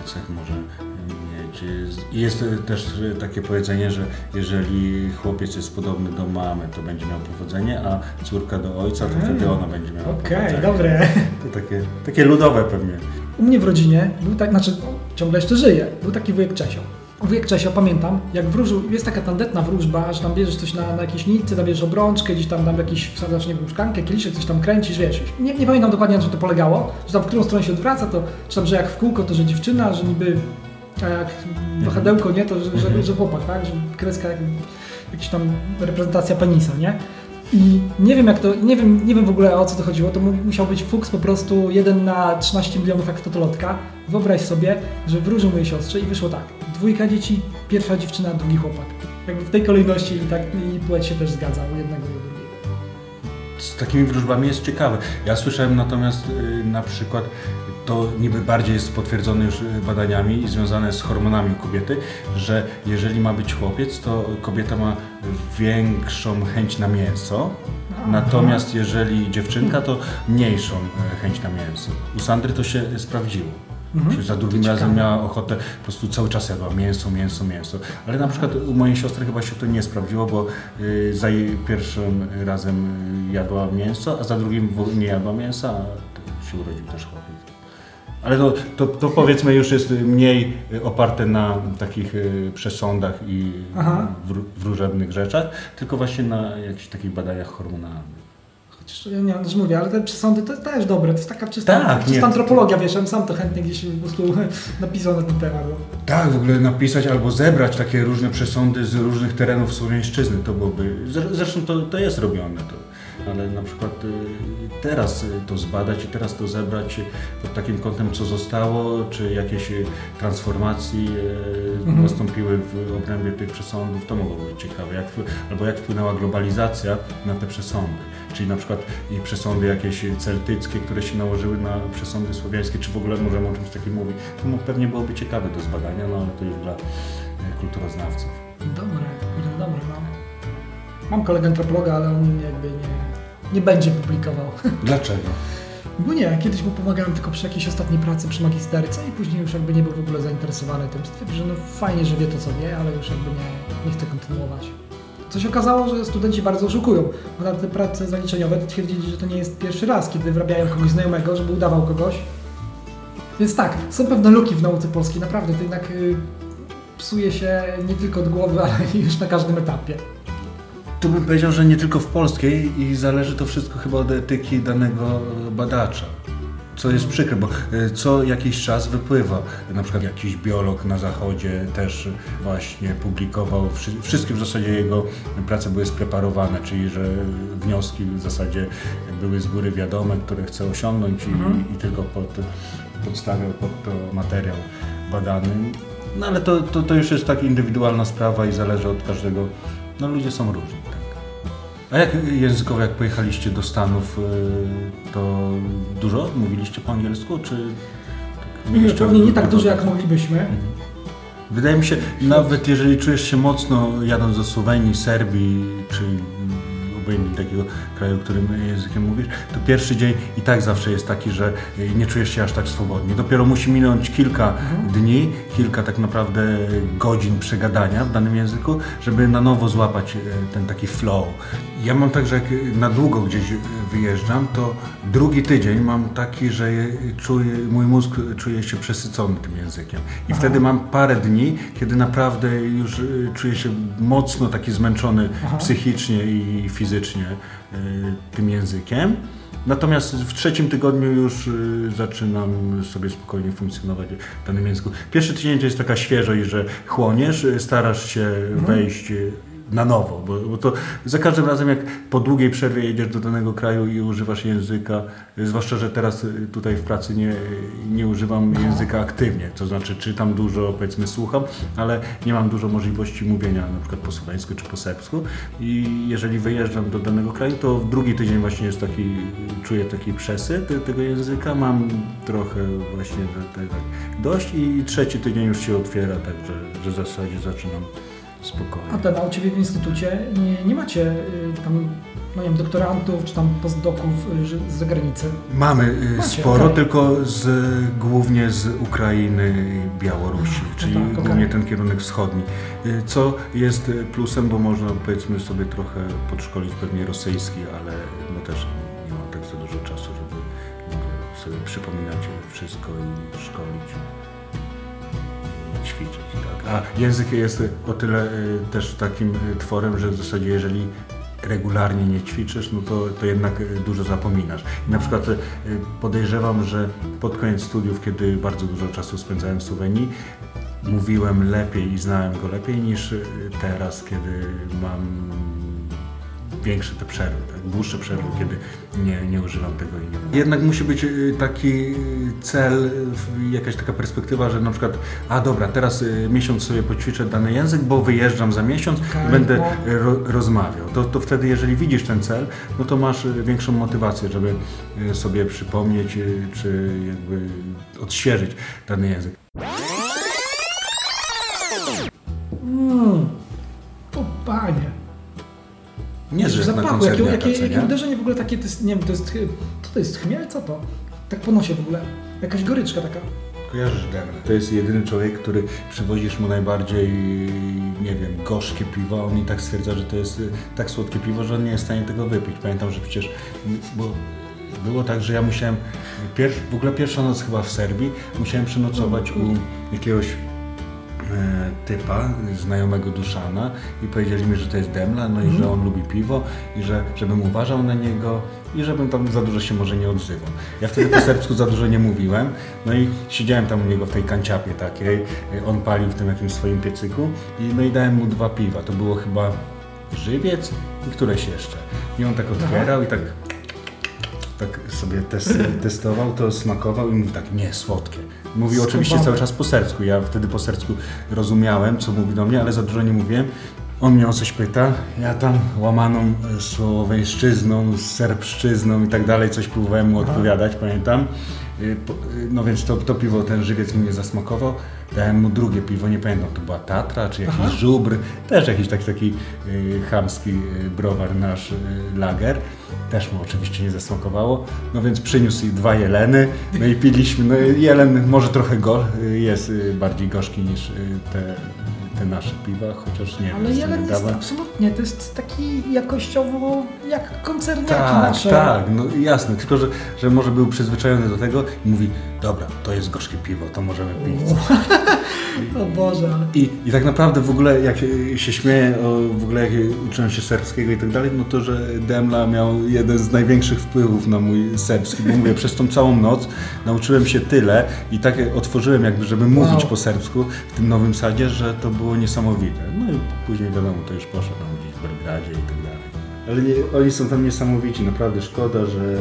e, cech może mieć. Jest- I jest e, też e, takie powiedzenie, że jeżeli chłopiec jest podobny do mamy, to będzie miał powodzenie, a córka do ojca, to Mm. wtedy ona będzie miała Okej, powodzenie. dobre. To takie, takie ludowe pewnie. U mnie w rodzinie był tak, znaczy ciągle jeszcze żyje, był taki wujek Czesio. Wujek Czesio, pamiętam, jak wróżył, jest taka tandetna wróżba, że tam bierzesz coś na, na jakiejś nitce, tam bierzesz obrączkę, gdzieś tam, tam jakiś wsadzasz, nie wiem, szklankę, kieliszek, coś tam kręcisz, wiesz. Nie, nie pamiętam dokładnie, na czym to polegało, że tam w którą stronę się odwraca, to czy tam, że jak w kółko, to że dziewczyna, że niby, a jak wahadełko, nie, to że, że, że chłopak, tak, że kreska, jak, jakaś tam reprezentacja penisa, nie? I nie wiem jak to, nie wiem, nie wiem w ogóle o co to chodziło, to mu- musiał być fuks po prostu 1 na 13 milionów jak totolotka. Wyobraź sobie, że wróżył mojej siostrze i wyszło tak, dwójka dzieci, pierwsza dziewczyna, drugi chłopak. Jakby w tej kolejności i tak i płeć się też zgadza u jednego i drugiego. z takimi wróżbami jest ciekawe. Ja słyszałem natomiast y, na przykład, to niby bardziej jest potwierdzone już y, badaniami i związane z hormonami kobiety, że jeżeli ma być chłopiec, to kobieta ma większą chęć na mięso, natomiast jeżeli dziewczynka, to mniejszą y, chęć na mięso. U Sandry to się sprawdziło. Mhm. Za drugim razem miała ochotę, po prostu cały czas jadła mięso, mięso, mięso. Ale na przykład u mojej siostry chyba się to nie sprawdziło, bo y, za jej pierwszym razem y, jadła mięso, a za drugim nie jadła mięsa, a się urodził też chłopiec. Ale to, to, to powiedzmy już jest mniej y, oparte na takich y, przesądach i Aha. wró- wróżebnych rzeczach, tylko właśnie na jakichś takich badaniach hormonalnych. Chociaż ja nie też mówię, ale te przesądy to też dobre, to jest taka czysta, Tak, czysta nie. antropologia, wiesz, ja sam to chętnie gdzieś po prostu napisał na ten temat. Tak, w ogóle napisać albo zebrać takie różne przesądy z różnych terenów Słowiańszczyzny, to byłoby, zre- zresztą to, to jest robione, to, ale na przykład y, teraz y, to zbadać i teraz to zebrać y, pod takim kątem, co zostało, czy jakieś transformacje y, Mhm. nastąpiły w obrębie tych przesądów, to mogłoby być ciekawe, jak, albo jak wpłynęła globalizacja na te przesądy, czyli na przykład i przesądy jakieś celtyckie, które się nałożyły na przesądy słowiańskie, czy w ogóle możemy o czymś takim mówić, to pewnie byłoby ciekawe do zbadania, no ale to już dla kulturoznawców. Dobre, dobre mam. Mam kolegę antropologa, ale on jakby nie, nie będzie publikował. Dlaczego? Bo nie, kiedyś mu pomagałem tylko przy jakiejś ostatniej pracy przy magisterce i później już jakby nie był w ogóle zainteresowany tym. Stwierdził, że no fajnie, że wie to co wie, ale już jakby nie, nie chce kontynuować. Co się okazało, że studenci bardzo oszukują, bo na te prace zaliczeniowe twierdzili, że to nie jest pierwszy raz, kiedy wrabiają kogoś znajomego, żeby udawał kogoś. Więc tak, są pewne luki w nauce polskiej, naprawdę, to jednak y, psuje się nie tylko od głowy, ale już na każdym etapie. Tu bym powiedział, że nie tylko w polskiej i zależy to wszystko chyba od etyki danego badacza. Co jest przykre, bo e, co jakiś czas wypływa. Na przykład jakiś biolog na zachodzie też właśnie publikował, wszystkie w zasadzie jego prace były spreparowane, czyli że wnioski w zasadzie były z góry wiadome, które chce osiągnąć i, mhm. i tylko pod, podstawiał pod to materiał badany. No ale to, to, to już jest tak indywidualna sprawa i zależy od każdego. No ludzie są różni. A jak językowo, jak pojechaliście do Stanów, y, to dużo mówiliście po angielsku, czy... Tak nie, pewnie nie tak dużo, jak moglibyśmy. Mhm. Wydaje mi się, nawet jeżeli czujesz się mocno jadąc do Słowenii, Serbii, czy takiego kraju, którym językiem mówisz, to pierwszy dzień i tak zawsze jest taki, że nie czujesz się aż tak swobodnie. Dopiero musi minąć kilka dni, kilka tak naprawdę godzin przegadania w danym języku, żeby na nowo złapać e, ten taki flow. Ja mam tak, że jak na długo gdzieś wyjeżdżam, to drugi tydzień mam taki, że czuję, mój mózg czuje się przesycony tym językiem. I Aha. wtedy mam parę dni, kiedy naprawdę już e, czuję się mocno taki zmęczony Aha. psychicznie i fizycznie e, tym językiem. Natomiast w trzecim tygodniu już y, zaczynam sobie spokojnie funkcjonować w danym języku. Pierwszy tydzień to jest taka świeżość, że chłoniesz, y, starasz się mhm. wejść na nowo, bo, bo, to za każdym razem jak po długiej przerwie jedziesz do danego kraju i używasz języka, zwłaszcza, że teraz tutaj w pracy nie, nie używam języka aktywnie, to znaczy czytam dużo, powiedzmy słucham, ale nie mam dużo możliwości mówienia na przykład po słoweńsku czy po serbsku. I jeżeli wyjeżdżam do danego kraju, to w drugi tydzień właśnie jest taki, czuję taki przesyt tego języka, mam trochę właśnie tego dość i trzeci tydzień już się otwiera, także że w zasadzie zaczynam spokojnie. A ten, a u Ciebie w instytucie nie, nie macie y, tam, no nie wiem, doktorantów czy tam postdoków y, z zagranicy? Mamy y, macie, sporo, okay. tylko z, głównie z Ukrainy i Białorusi, no, czyli tak, głównie ten kierunek wschodni. Co jest plusem, bo można powiedzmy sobie trochę podszkolić pewnie rosyjski, ale no też nie mam tak za dużo czasu, żeby sobie przypominać wszystko i szkolić ćwiczyć. Tak? A język jest o tyle y, też takim y, tworem, że w zasadzie jeżeli regularnie nie ćwiczysz, no to, to jednak y, dużo zapominasz. I na przykład podejrzewam, że pod koniec studiów, kiedy bardzo dużo czasu spędzałem w Słowenii, mówiłem lepiej i znałem go lepiej niż teraz, kiedy mam większe te przerwy, tak? dłuższe przerwy, kiedy nie, nie używam tego i nie mówię. Jednak musi być y, taki cel, jakaś taka perspektywa, że na przykład, a dobra, teraz y, miesiąc sobie poćwiczę dany język, bo wyjeżdżam za miesiąc i będę ro, rozmawiał. To, to wtedy, jeżeli widzisz ten cel, no to masz y, większą motywację, żeby sobie przypomnieć, czy jakby odświeżyć dany język. Mm, o panie. Nie, że zapachu, jakie, jakie, jakie uderzenie w ogóle takie, to jest, nie wiem, to jest, co to jest, chmiel, co to? Tak ponosi w ogóle, jakaś goryczka taka. Kojarzysz Denver? To jest jedyny człowiek, który przywozisz mu najbardziej, nie wiem, gorzkie piwo, on i tak stwierdza, że to jest y, tak słodkie piwo, że on nie jest w stanie tego wypić. Pamiętam, że przecież, bo było tak, że ja musiałem, w ogóle pierwsza noc chyba w Serbii, musiałem przenocować u jakiegoś typa, znajomego Duszana i powiedzieli mi, że to jest Demla, no i że on lubi piwo i że żebym uważał na niego i żebym tam za dużo się może nie odzywał. Ja wtedy po serbsku za dużo nie mówiłem, no i siedziałem tam u niego w tej kanciapie takiej, on palił w tym jakimś swoim piecyku i no i dałem mu dwa piwa, to było chyba żywiec i któreś jeszcze. I on tak otwierał i tak tak sobie test, testował, to smakował i mówi tak, nie, słodkie. Mówił oczywiście cały czas po serbsku. Ja wtedy po serbsku rozumiałem, co mówi do mnie, ale za dużo nie mówiłem. On mnie o coś pyta, ja tam łamaną słoweńszczyzną, serbszczyzną i tak dalej coś próbowałem mu odpowiadać, pamiętam. Y, y, no więc to, to piwo, ten żywiec mnie zasmakował. Dałem mu drugie piwo, nie pamiętam, to była Tatra czy jakiś Aha. żubr, też jakiś taki, taki y, chamski browar nasz y, lager. Też mu oczywiście nie zasmakowało. No więc przyniósł dwa jeleny, no i piliśmy. No jelen może trochę go, jest bardziej gorzki niż te te nasze piwa, chociaż nie Ale Jelen jest absolutnie, to jest taki jakościowo jak koncerniaki tak, nasze. Tak, no jasne, tylko że, że może był przyzwyczajony do tego i mówi, dobra, to jest gorzkie piwo, to możemy pić. o Boże, ale... I, I tak naprawdę w ogóle jak się śmieję, o, w ogóle jak uczyłem się serbskiego i tak dalej, no to, że Demla miał jeden z największych wpływów na mój serbski, bo mówię, przez tą całą noc nauczyłem się tyle i tak otworzyłem jakby, żeby mówić Wow. po serbsku w tym nowym sadzie, że to było niesamowite. No i później wiadomo, to już poszło tam gdzieś w Belgradzie i tak. Ale nie, oni są tam niesamowici, naprawdę szkoda, że y,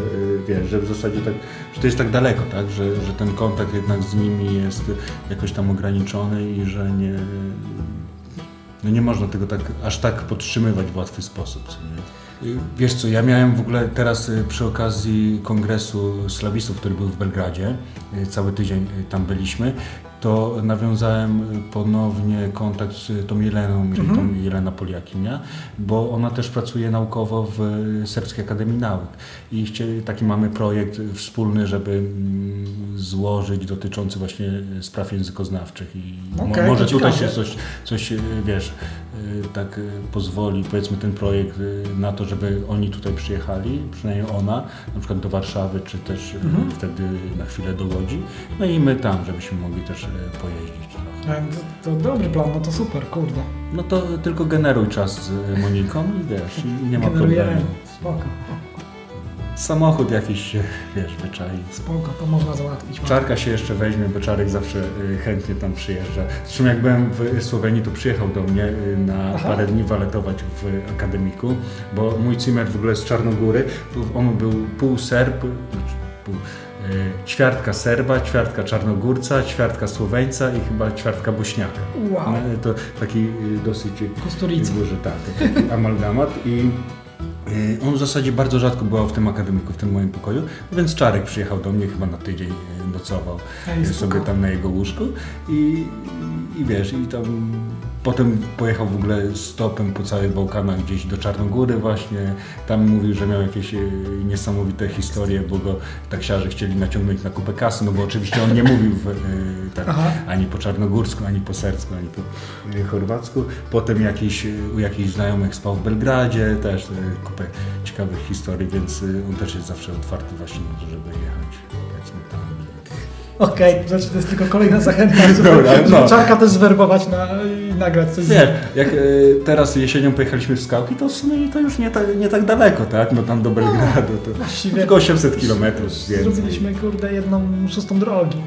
wiesz, że w zasadzie tak, że to jest tak daleko, tak, że, że ten kontakt jednak z nimi jest jakoś tam ograniczony i że nie, no nie można tego tak, aż tak podtrzymywać w łatwy sposób. co nie? Y, Wiesz co, ja miałem w ogóle teraz y, przy okazji kongresu slawistów, który był w Belgradzie, cały tydzień tam byliśmy, to nawiązałem ponownie kontakt z tą Jeleną, czyli tą Jelena Poliakinia, bo ona też pracuje naukowo w Serbskiej Akademii Nauk. I taki mamy projekt wspólny, żeby mm, złożyć dotyczący właśnie spraw językoznawczych. I Okej, może tutaj się coś, coś y, wiesz, y, tak y, pozwoli, powiedzmy ten projekt na to, żeby oni tutaj przyjechali, przynajmniej ona, na przykład do Warszawy, czy też Mhm. wtedy na chwilę do Łodzi, no i my tam, żebyśmy mogli też pojeździć. E, To, to dobry plan, no to super, kurde. No to tylko generuj czas z y, Moniką i wiesz, i nie ma Generujemy. problemu. Spoko, Samochód jakiś się, wiesz, wyczai. spoko, to można załatwić. Czarka się jeszcze weźmie, bo Czarek zawsze y, chętnie tam przyjeżdża. Zresztą jak byłem w Słowenii, to przyjechał do mnie na Aha. parę dni waletować w akademiku, bo mój Cimer w ogóle z Czarnogóry, on był pół Serb, znaczy pół, ćwiartka Serba, ćwiartka Czarnogórca, ćwiartka Słoweńca i chyba ćwiartka Bośniaka. Wow. No, to taki y, dosyć Kosturica. duży tak, taki amalgamat i y, on w zasadzie bardzo rzadko bywał w tym akademiku, w tym moim pokoju, więc Czarek przyjechał do mnie chyba na tydzień y, nocował Ej, y, sobie tam na jego łóżku i, i wiesz, i tam potem pojechał w ogóle stopem po całych Bałkanach gdzieś do Czarnogóry właśnie, tam mówił, że miał jakieś y, niesamowite historie, bo go taksiarze chcieli naciągnąć na kupę kasy, no bo oczywiście on nie mówił w, y, tak, ani po czarnogórsku, ani po serbsku, ani po y, chorwacku. Potem jakiś, u jakichś znajomych spał w Belgradzie, też kupę ciekawych historii, więc on też jest zawsze otwarty właśnie na to, żeby jechać powiedzmy tam. Okej, znaczy to jest tylko kolejna zachęta, Dobra, no. Czarka też zwerbować na, i nagrać coś Wiesz, jak y, teraz jesienią pojechaliśmy w skałki, to w sumie to już nie, tak- nie tak daleko, tak? No tam do Belgradu to Właściwie tylko 800 kilometrów więcej. zrobiliśmy, kurde, jedną szóstą drogi.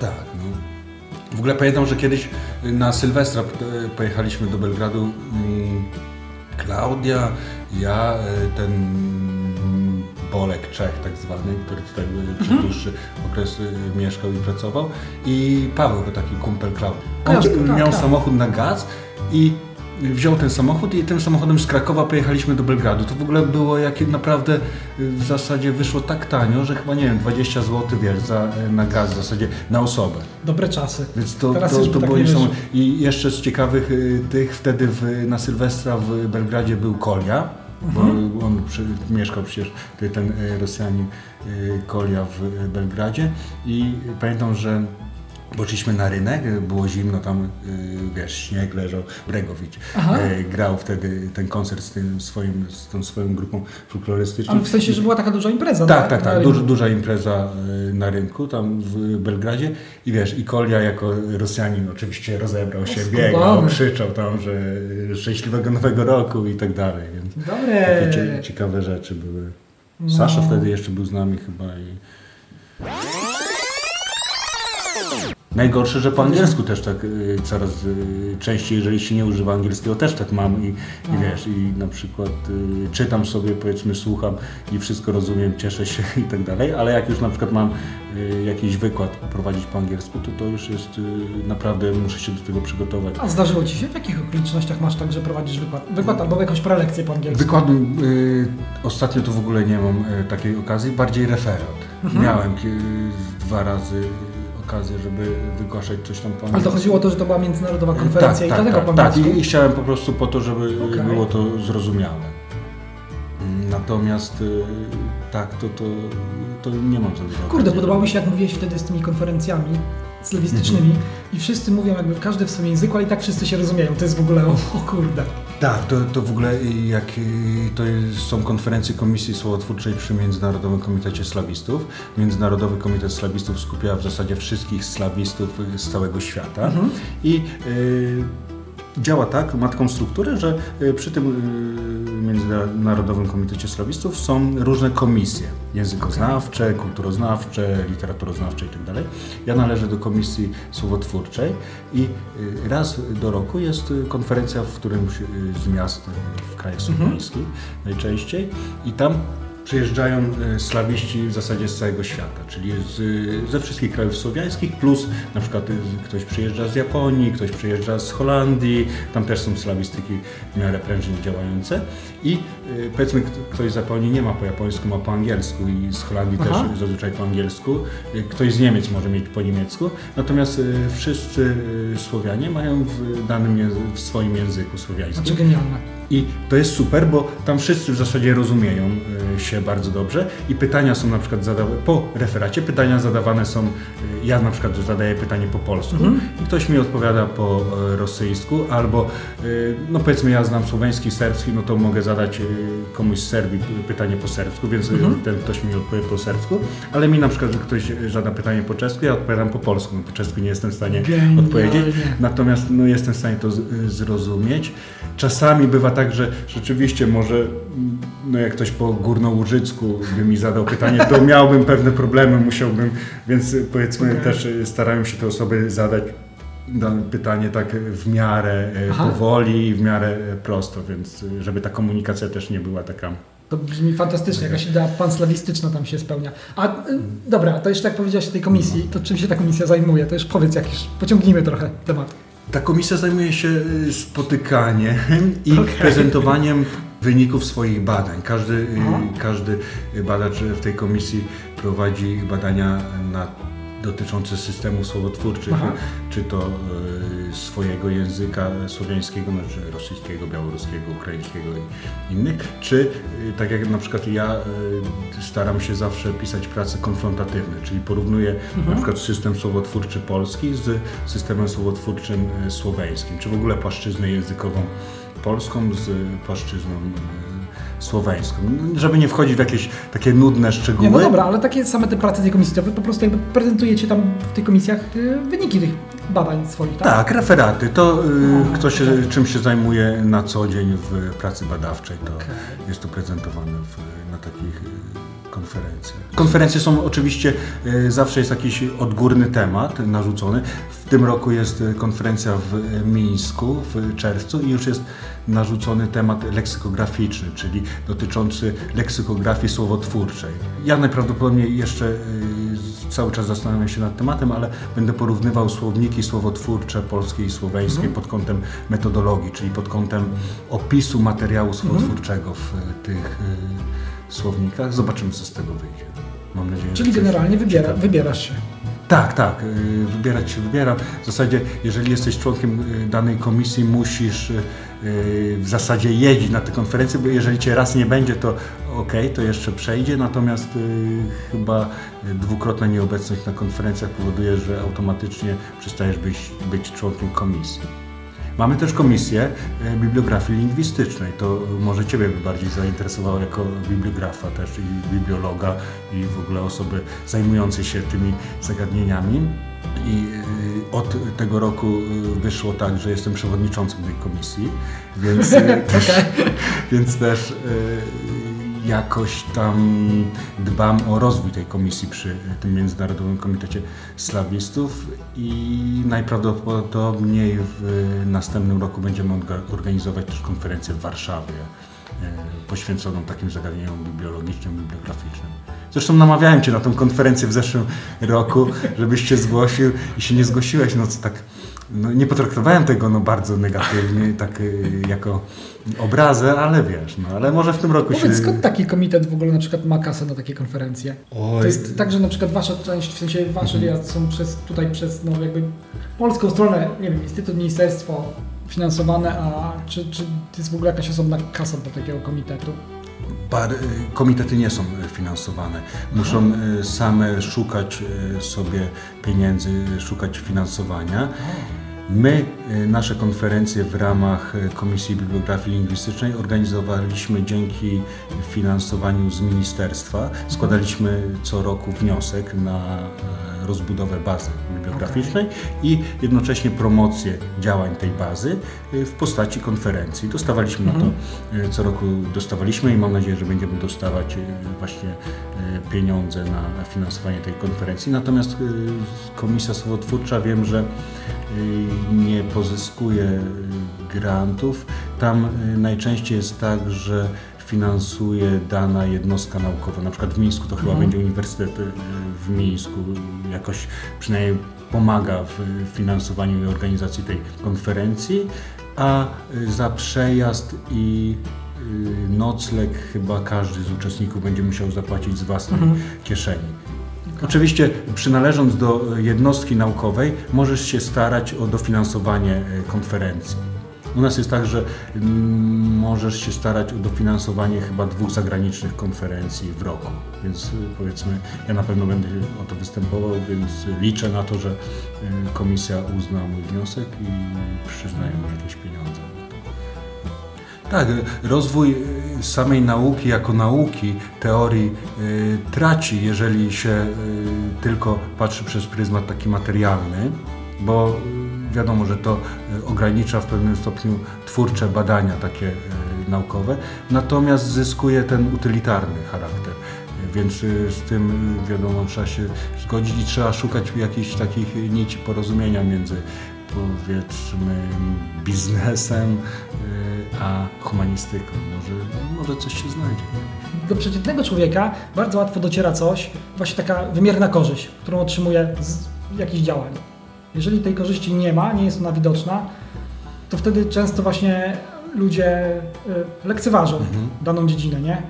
Tak, no. W ogóle pamiętam, że kiedyś na Sylwestra e, pojechaliśmy do Belgradu. mm, Klaudia, ja, e, ten Bolek Czech tak zwany, który tutaj e, przez dłuższy okres e, mieszkał i pracował i Paweł, to taki kumpel Klaudii. On Jasne, tak, miał tak. samochód na gaz i wziął ten samochód i tym samochodem z Krakowa pojechaliśmy do Belgradu. To w ogóle było jakie naprawdę y, w zasadzie wyszło tak tanio, że chyba nie wiem, 20 zł wiesz, za, y, na gaz w zasadzie na osobę. Dobre czasy. Więc to, Teraz to, to by tak było niesamowite. I jeszcze z ciekawych y, tych wtedy w, na Sylwestra w Belgradzie był Kolia. Bo Mhm. on przy, mieszkał przecież ten y, Rosjanin y, Kolia w y, Belgradzie i pamiętam, że Poszliśmy na rynek, było zimno, tam y, wiesz, śnieg leżał, Bregowicz Aha. y, grał wtedy ten koncert z, tym swoim, z tą swoją grupą folklorystyczną. Ale w sensie, że była taka duża impreza. Tak, tak, tak. rynku. Duż, duża impreza y, na rynku, tam w Belgradzie. I wiesz, i Kolia jako Rosjanin oczywiście rozebrał się, Skubany. biegał, krzyczał tam, że szczęśliwego nowego roku i tak dalej. Więc Dobre. takie cie, ciekawe rzeczy były. Sasza No. wtedy jeszcze był z nami chyba i... Najgorsze, że po angielsku też tak y, coraz y, częściej, jeżeli się nie używa angielskiego, też tak mam i, i No. wiesz, i na przykład y, czytam sobie, powiedzmy, słucham i wszystko rozumiem, cieszę się i tak dalej, ale jak już na przykład mam y, jakiś wykład prowadzić po angielsku, to to już jest y, naprawdę, muszę się do tego przygotować. A zdarzyło Ci się? W jakich okolicznościach masz tak, że prowadzisz wykład? Wykład albo jakąś prelekcję po angielsku? Wykładu y, ostatnio to w ogóle nie mam takiej okazji, bardziej referat. Mhm. Miałem dwa razy okazję, żeby wygłaszać coś tam po Ale to angielsku. chodziło o to, że to była międzynarodowa konferencja i tak, dlatego tak, po tak. angielsku. I, I chciałem po prostu po to, żeby Okej. było to zrozumiałe. Mm, Natomiast y, tak, to, to, to nie mam dużo Kurde, podobało mi się, jak mówiłeś wtedy z tymi konferencjami slawistycznymi Mhm. i wszyscy mówią jakby każdy w swoim języku, ale i tak wszyscy się rozumieją. To jest w ogóle, o, o kurde. Tak, to, to w ogóle jak to są konferencje Komisji Słowotwórczej przy Międzynarodowym Komitecie Slawistów. Międzynarodowy Komitet Slawistów skupia w zasadzie wszystkich slawistów z całego świata mhm. i y, działa tak, ma taką strukturę, że y, przy tym y, Międzynarodowym Komitecie Slawistów są różne komisje językoznawcze, kulturoznawcze, literaturoznawcze itd. Tak ja należę do komisji słowotwórczej i y, raz do roku jest konferencja w którymś z miast w krajach mhm. słowiańskich najczęściej i tam przyjeżdżają e, slawiści w zasadzie z całego świata, czyli z, ze wszystkich krajów słowiańskich, plus na przykład e, ktoś przyjeżdża z Japonii, ktoś przyjeżdża z Holandii, tam też są slawistyki w miarę prężnie działające i e, powiedzmy ktoś z Japonii nie ma po japońsku, ma po angielsku i z Holandii Aha. też zazwyczaj po angielsku, ktoś z Niemiec może mieć po niemiecku, natomiast wszyscy Słowianie mają w danym w swoim języku słowiańskim. Znaczy genialne. I to jest super, bo tam wszyscy w zasadzie rozumieją y, się bardzo dobrze i pytania są na przykład zadawane, po referacie pytania zadawane są, y, ja na przykład zadaję pytanie po polsku mhm. i ktoś mi odpowiada po y, rosyjsku albo, no powiedzmy ja znam słoweński, serbski, no to mogę zadać komuś z Serbii pytanie po serbsku, więc mhm. ten ktoś mi odpowie po serbsku, ale mi na przykład ktoś zada pytanie po czesku, ja odpowiadam po polsku, no po czesku nie jestem w stanie Genialnie. odpowiedzieć, natomiast no jestem w stanie to zrozumieć. Czasami bywa tak, że rzeczywiście może, no jak ktoś po górnołużycku by mi zadał pytanie, to miałbym pewne problemy, musiałbym, więc powiedzmy okay. też starałem się te osoby zadać pytanie tak w miarę e, Aha. powoli i w miarę prosto, więc żeby ta komunikacja też nie była taka to brzmi fantastycznie, jakaś idea panslawistyczna tam się spełnia. A dobra, to jeszcze jak powiedziałeś o tej komisji, to czym się ta komisja zajmuje? To już powiedz jakiś, pociągnijmy trochę temat. Ta komisja zajmuje się y, spotykaniem i okay. prezentowaniem wyników swoich badań. Każdy, y, każdy badacz w tej komisji prowadzi badania na dotyczące systemów słowotwórczych, Aha. czy to y, swojego języka słowiańskiego, znaczy rosyjskiego, białoruskiego, ukraińskiego i innych, czy y, tak jak na przykład ja y, staram się zawsze pisać prace konfrontatywne, czyli porównuję mhm. na przykład system słowotwórczy polski z systemem słowotwórczym słoweńskim, czy w ogóle płaszczyznę językową polską z płaszczyzną słoweńską. Żeby nie wchodzić w jakieś takie nudne szczegóły. Nie, no dobra, ale takie same te prace tej komisji, to wy po prostu jakby prezentujecie tam w tych komisjach y, wyniki tych badań swoich, tak? Tak, referaty. To y, kto się, czym się zajmuje na co dzień w pracy badawczej, to okay. jest to prezentowane w, na takich y, konferencjach. Konferencje są oczywiście, zawsze jest jakiś odgórny temat narzucony. W tym roku jest konferencja w Mińsku w czerwcu i już jest narzucony temat leksykograficzny, czyli dotyczący leksykografii słowotwórczej. Ja najprawdopodobniej jeszcze y, cały czas zastanawiam się nad tematem, ale będę porównywał słowniki słowotwórcze polskie i słoweńskie mhm. pod kątem metodologii, czyli pod kątem opisu materiału mhm. słowotwórczego w y, tych y, słownikach. Zobaczymy, co z tego wyjdzie. Mam nadzieję, Czyli generalnie wybiera, wybierasz się. Tak, tak, wybierać się wybieram. W zasadzie, jeżeli jesteś członkiem danej komisji, musisz w zasadzie jeździć na te konferencje, bo jeżeli cię raz nie będzie, to ok, to jeszcze przejdzie, natomiast y, chyba dwukrotna nieobecność na konferencjach powoduje, że automatycznie przestajesz być, być członkiem komisji. Mamy też komisję y, bibliografii lingwistycznej. To może Ciebie by bardziej zainteresowało jako bibliografa też i bibliologa i w ogóle osoby zajmującej się tymi zagadnieniami. I y, od tego roku y, wyszło tak, że jestem przewodniczącym tej komisji, więc, też, więc też jakoś tam dbam o rozwój tej komisji przy tym Międzynarodowym Komitecie Slawistów i najprawdopodobniej w następnym roku będziemy organizować też konferencję w Warszawie poświęconą takim zagadnieniom bibliologicznym, bibliograficznym. Zresztą namawiałem Cię na tą konferencję w zeszłym roku, żebyś się zgłosił i się nie zgłosiłeś, no co tak, no, nie potraktowałem tego no, bardzo negatywnie, tak y, jako obrazę, ale wiesz, no ale może w tym roku Powiedz, się... skąd taki komitet w ogóle na przykład ma kasę na takie konferencje? Oj. To jest tak, że na przykład wasza część, w sensie wasze mhm. są przez, tutaj przez, no jakby polską stronę, nie wiem, Instytut, Ministerstwo finansowane, a czy, czy jest w ogóle jakaś osobna kasa do takiego komitetu? Par, komitety nie są finansowane. Muszą Aha. same szukać sobie pieniędzy, szukać finansowania. My y, nasze konferencje w ramach y, Komisji Bibliografii Lingwistycznej organizowaliśmy dzięki finansowaniu z ministerstwa. Składaliśmy co roku wniosek na rozbudowę bazy bibliograficznej i jednocześnie promocję działań tej bazy y, w postaci konferencji. Dostawaliśmy na to co roku dostawaliśmy i mam nadzieję, że będziemy dostawać właśnie pieniądze na finansowanie tej konferencji. Natomiast Komisja Słowotwórcza wiem, że nie pozyskuje grantów. Tam y, najczęściej jest tak, że finansuje dana jednostka naukowa. Na przykład w Mińsku to chyba mhm. będzie Uniwersytet y, w Mińsku jakoś przynajmniej pomaga w finansowaniu i organizacji tej konferencji, a y, za przejazd i nocleg chyba każdy z uczestników będzie musiał zapłacić z własnej mhm. kieszeni. Oczywiście przynależąc do jednostki naukowej możesz się starać o dofinansowanie konferencji. U nas jest tak, że mm, możesz się starać o dofinansowanie chyba dwóch zagranicznych konferencji w roku. Więc e, powiedzmy, ja na pewno będę o to występował, więc liczę na to, że e, komisja uzna mój wniosek i przyznaje mi jakieś pieniądze. Tak, rozwój y, samej nauki jako nauki, teorii y, traci, jeżeli się y, tylko patrzy przez pryzmat taki materialny, bo wiadomo, że to ogranicza w pewnym stopniu twórcze badania takie naukowe, natomiast zyskuje ten utylitarny charakter. Więc z tym wiadomo trzeba się zgodzić i trzeba szukać jakichś takich nici porozumienia między powiedzmy biznesem a humanistyką. Może, może coś się znajdzie. Do przeciętnego człowieka bardzo łatwo dociera coś, właśnie taka wymierna korzyść, którą otrzymuje z jakichś działań. Jeżeli tej korzyści nie ma, nie jest ona widoczna, to wtedy często właśnie ludzie y, lekceważą mhm. daną dziedzinę, nie?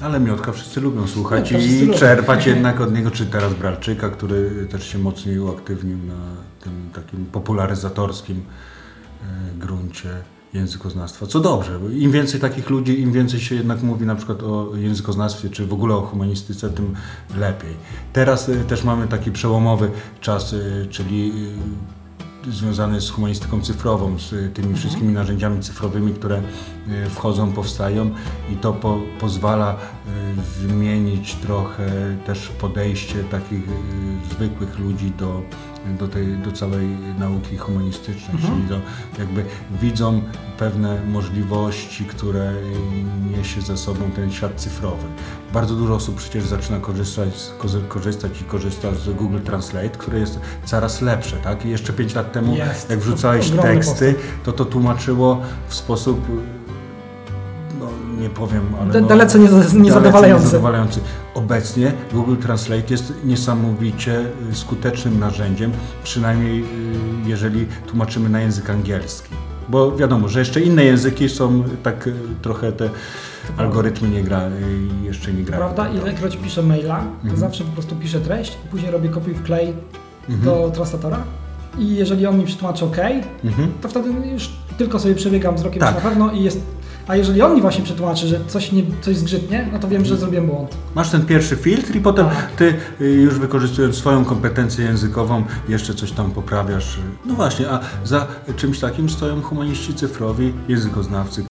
Ale Miotka wszyscy lubią słuchać i czerpać jednak od niego, czy teraz Bralczyka, który też się mocniej uaktywnił na tym takim popularyzatorskim e, gruncie językoznawstwa. Co dobrze, bo im więcej takich ludzi, im więcej się jednak mówi na przykład o językoznawstwie, czy w ogóle o humanistyce, tym lepiej. Teraz e, też mamy taki przełomowy czas, e, czyli związany z humanistyką cyfrową, z tymi mhm. wszystkimi narzędziami cyfrowymi, które wchodzą, powstają i to po, pozwala zmienić trochę też podejście takich zwykłych ludzi do do, tej, do całej nauki humanistycznej, mhm. czyli do, jakby widzą pewne możliwości, które niesie ze sobą ten świat cyfrowy. Bardzo dużo osób przecież zaczyna korzystać, korzystać i korzysta z Google Translate, które jest coraz lepsze. Tak? I jeszcze 5 lat temu, jest. jak wrzucałeś teksty, to to tłumaczyło w sposób nie powiem, ale. No, dalece niezadowalający. niezadowalający. Obecnie Google Translate jest niesamowicie y, skutecznym narzędziem, przynajmniej y, jeżeli tłumaczymy na język angielski. Bo wiadomo, że jeszcze inne języki są tak y, trochę te algorytmy nie gra, jeszcze nie grają. Prawda? Ilekroć piszę maila, to mhm. zawsze po prostu piszę treść później robię kopiuj wklej mhm. do translatora. I jeżeli on mi przetłumaczy OK, mhm. to wtedy już tylko sobie przebiegam wzrokiem tak. na pewno i jest a jeżeli on mi właśnie przetłumaczy, że coś, nie, coś zgrzytnie, no to wiem, że zrobiłem błąd. Masz ten pierwszy filtr i potem tak. ty y, już wykorzystując swoją kompetencję językową jeszcze coś tam poprawiasz. No właśnie, a za czymś takim stoją humaniści cyfrowi, językoznawcy.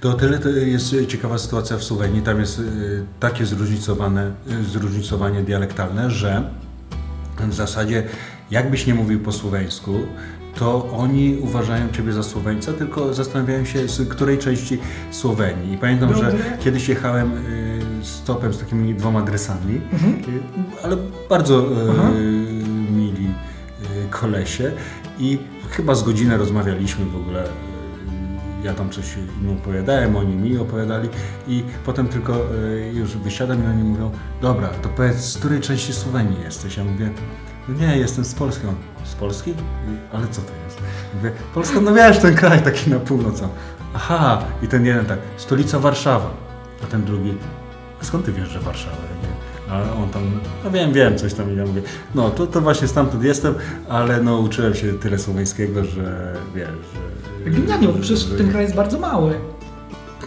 To tyle to jest ciekawa sytuacja w Słowenii. Tam jest y, takie zróżnicowane, y, zróżnicowanie dialektalne, że w zasadzie jakbyś nie mówił po słoweńsku, to oni uważają Ciebie za Słoweńca, tylko zastanawiają się, z której części Słowenii. I pamiętam, że kiedyś jechałem y, stopem z takimi dwoma adresami, mhm. Y, ale bardzo y, mili kolesie i chyba z godzinę rozmawialiśmy w ogóle ja tam coś im opowiadałem, oni mi opowiadali i potem tylko już wysiadam i oni mówią, dobra, to powiedz, z której części Słowenii jesteś? Ja mówię, no nie, jestem z Polski. On, z Polski? Ale co to jest? Mówię, Polska, no wiesz, ten kraj taki na północ. Aha, i ten jeden tak, stolica Warszawa. A ten drugi, a skąd ty wiesz, że Warszawa? A on tam, no wiem, wiem, coś tam i ja mówię, no to, to właśnie stamtąd jestem, ale no uczyłem się tyle słoweńskiego, że wiesz, że... Genialnie, bo przecież ten kraj jest bardzo mały.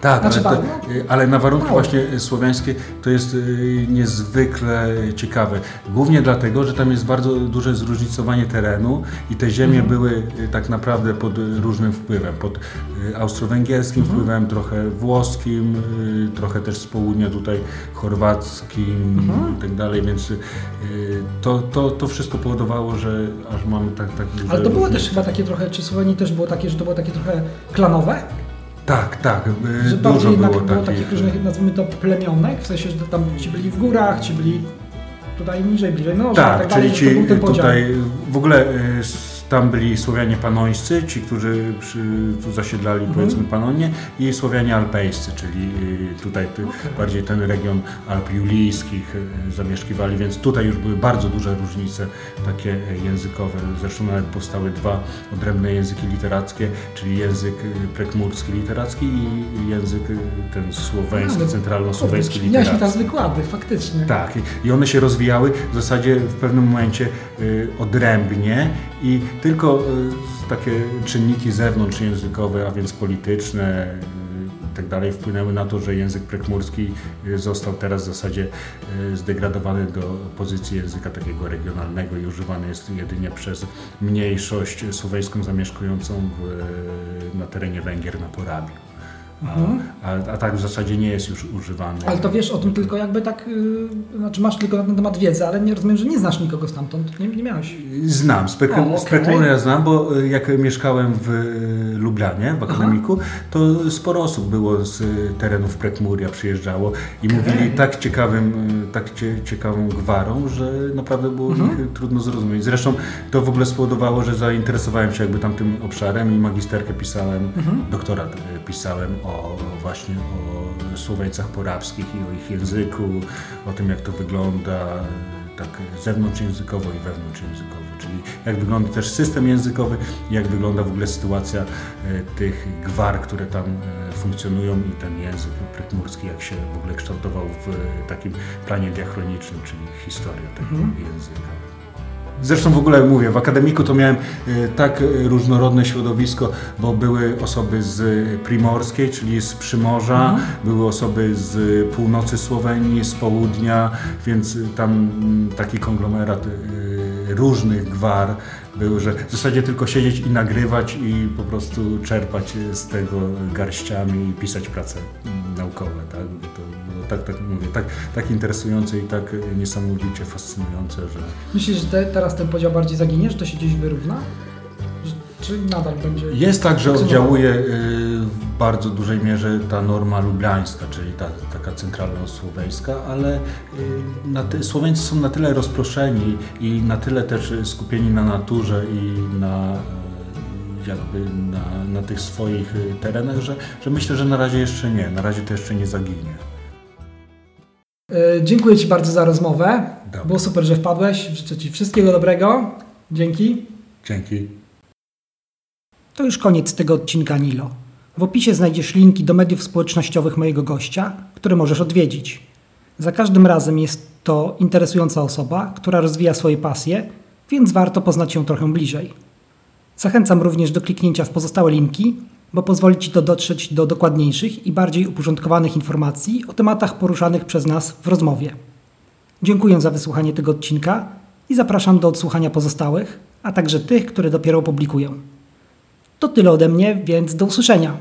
Tak, Znaczy, ale, to, bardzo, ale na warunki mało. właśnie słowiańskie to jest y, niezwykle ciekawe. Głównie dlatego, że tam jest bardzo duże zróżnicowanie terenu i te ziemie Mhm. były y, tak naprawdę pod y, różnym wpływem. Pod y, austro-węgierskim Mhm. wpływem, trochę włoskim, y, trochę też z południa tutaj chorwackim Mhm. i tak dalej, więc y, to, to, to wszystko powodowało, że aż mamy tak, tak duże Ale to było różnice. też chyba takie trochę, czy Słowenii też było takie, że to było takie trochę klanowe? Tak, tak. y, Że Dużo bardziej jednak było było takich. takich różnych, nazwijmy to plemionek, w sensie, że tam ci byli w górach, ci byli tutaj niżej, bliżej i Tak, tak dalej, czyli to ci był ten podział. tutaj w ogóle y, tam byli Słowianie panońscy, ci, którzy przy, tu zasiedlali Mhm. powiedzmy Panonię i Słowianie alpejscy, czyli y, tutaj ty, bardziej ten region Alp Julijskich y, zamieszkiwali, więc tutaj już były bardzo duże różnice takie y, językowe. Zresztą nawet powstały dwa odrębne języki literackie, czyli język y, prekmurski literacki i język ten słoweński, Ale- centralno-słoweński Kurde, Miałeś mi literacki. teraz wykłady, faktycznie. Tak, i- one się rozwijały w zasadzie w pewnym momencie odrębnie i tylko y, takie czynniki zewnątrzjęzykowe, a więc polityczne y, i tak wpłynęły na to, że język prekmurski y, został teraz w zasadzie zdegradowany do pozycji języka takiego regionalnego i używany jest jedynie przez mniejszość słoweńską zamieszkującą w, na terenie Węgier na Porabiu. A, a, a tak w zasadzie nie jest już używany. Ale to wiesz o tym tylko jakby tak, yy, znaczy masz tylko na ten temat wiedzę, ale nie rozumiem, że nie znasz nikogo stamtąd, nie, nie miałeś. Znam, z, Pek- O, okej. z Pekmury ja znam, bo y, jak mieszkałem w y, Lublanie, w akademiku, to sporo osób było z y, terenów Prekmuria, przyjeżdżało i mówili tak ciekawym, tak cie, ciekawą gwarą, że naprawdę było Mhm. ich trudno zrozumieć. Zresztą to w ogóle spowodowało, że zainteresowałem się jakby tamtym obszarem i magisterkę pisałem, Mhm. doktorat pisałem o właśnie o Słoweńcach porabskich i o ich języku, o tym jak to wygląda tak zewnątrzjęzykowo i wewnątrzjęzykowo, czyli jak wygląda też system językowy, jak wygląda w ogóle sytuacja e, tych gwar, które tam e, funkcjonują i ten język prekmurski, jak się w ogóle kształtował w e, takim planie diachronicznym, czyli historia tego języka. Zresztą w ogóle mówię, w akademiku to miałem e, tak różnorodne środowisko, bo były osoby z Primorskiej, czyli z Przymorza, były osoby z północy Słowenii, z południa, więc tam taki konglomerat e, różnych gwar był, że w zasadzie tylko siedzieć i nagrywać i po prostu czerpać z tego garściami i pisać prace naukowe, tak? To było tak, tak mówię, tak, tak interesujące i tak niesamowicie fascynujące, że Myślisz, że te, teraz ten podział bardziej zaginie, że to się gdzieś wyrówna? Czy nadal będzie... Jest tak, że oddziałuje y, w bardzo dużej mierze ta norma lubliańska, czyli ta taka centralno-słoweńska, ale y, ty, Słoweńcy są na tyle rozproszeni i na tyle też skupieni na naturze i na y, jakby na, na tych swoich terenach, że, że myślę, że na razie jeszcze nie, na razie to jeszcze nie zaginie. E, Dziękuję Ci bardzo za rozmowę. Dobra. Było super, że wpadłeś. Życzę Ci wszystkiego dobrego. Dzięki. Dzięki. To już koniec tego odcinka Nilo. W opisie znajdziesz linki do mediów społecznościowych mojego gościa, które możesz odwiedzić. Za każdym razem jest to interesująca osoba, która rozwija swoje pasje, więc warto poznać ją trochę bliżej. Zachęcam również do kliknięcia w pozostałe linki, bo pozwoli Ci to dotrzeć do dokładniejszych i bardziej uporządkowanych informacji o tematach poruszanych przez nas w rozmowie. Dziękuję za wysłuchanie tego odcinka i zapraszam do odsłuchania pozostałych, a także tych, które dopiero publikuję. To tyle ode mnie, więc do usłyszenia.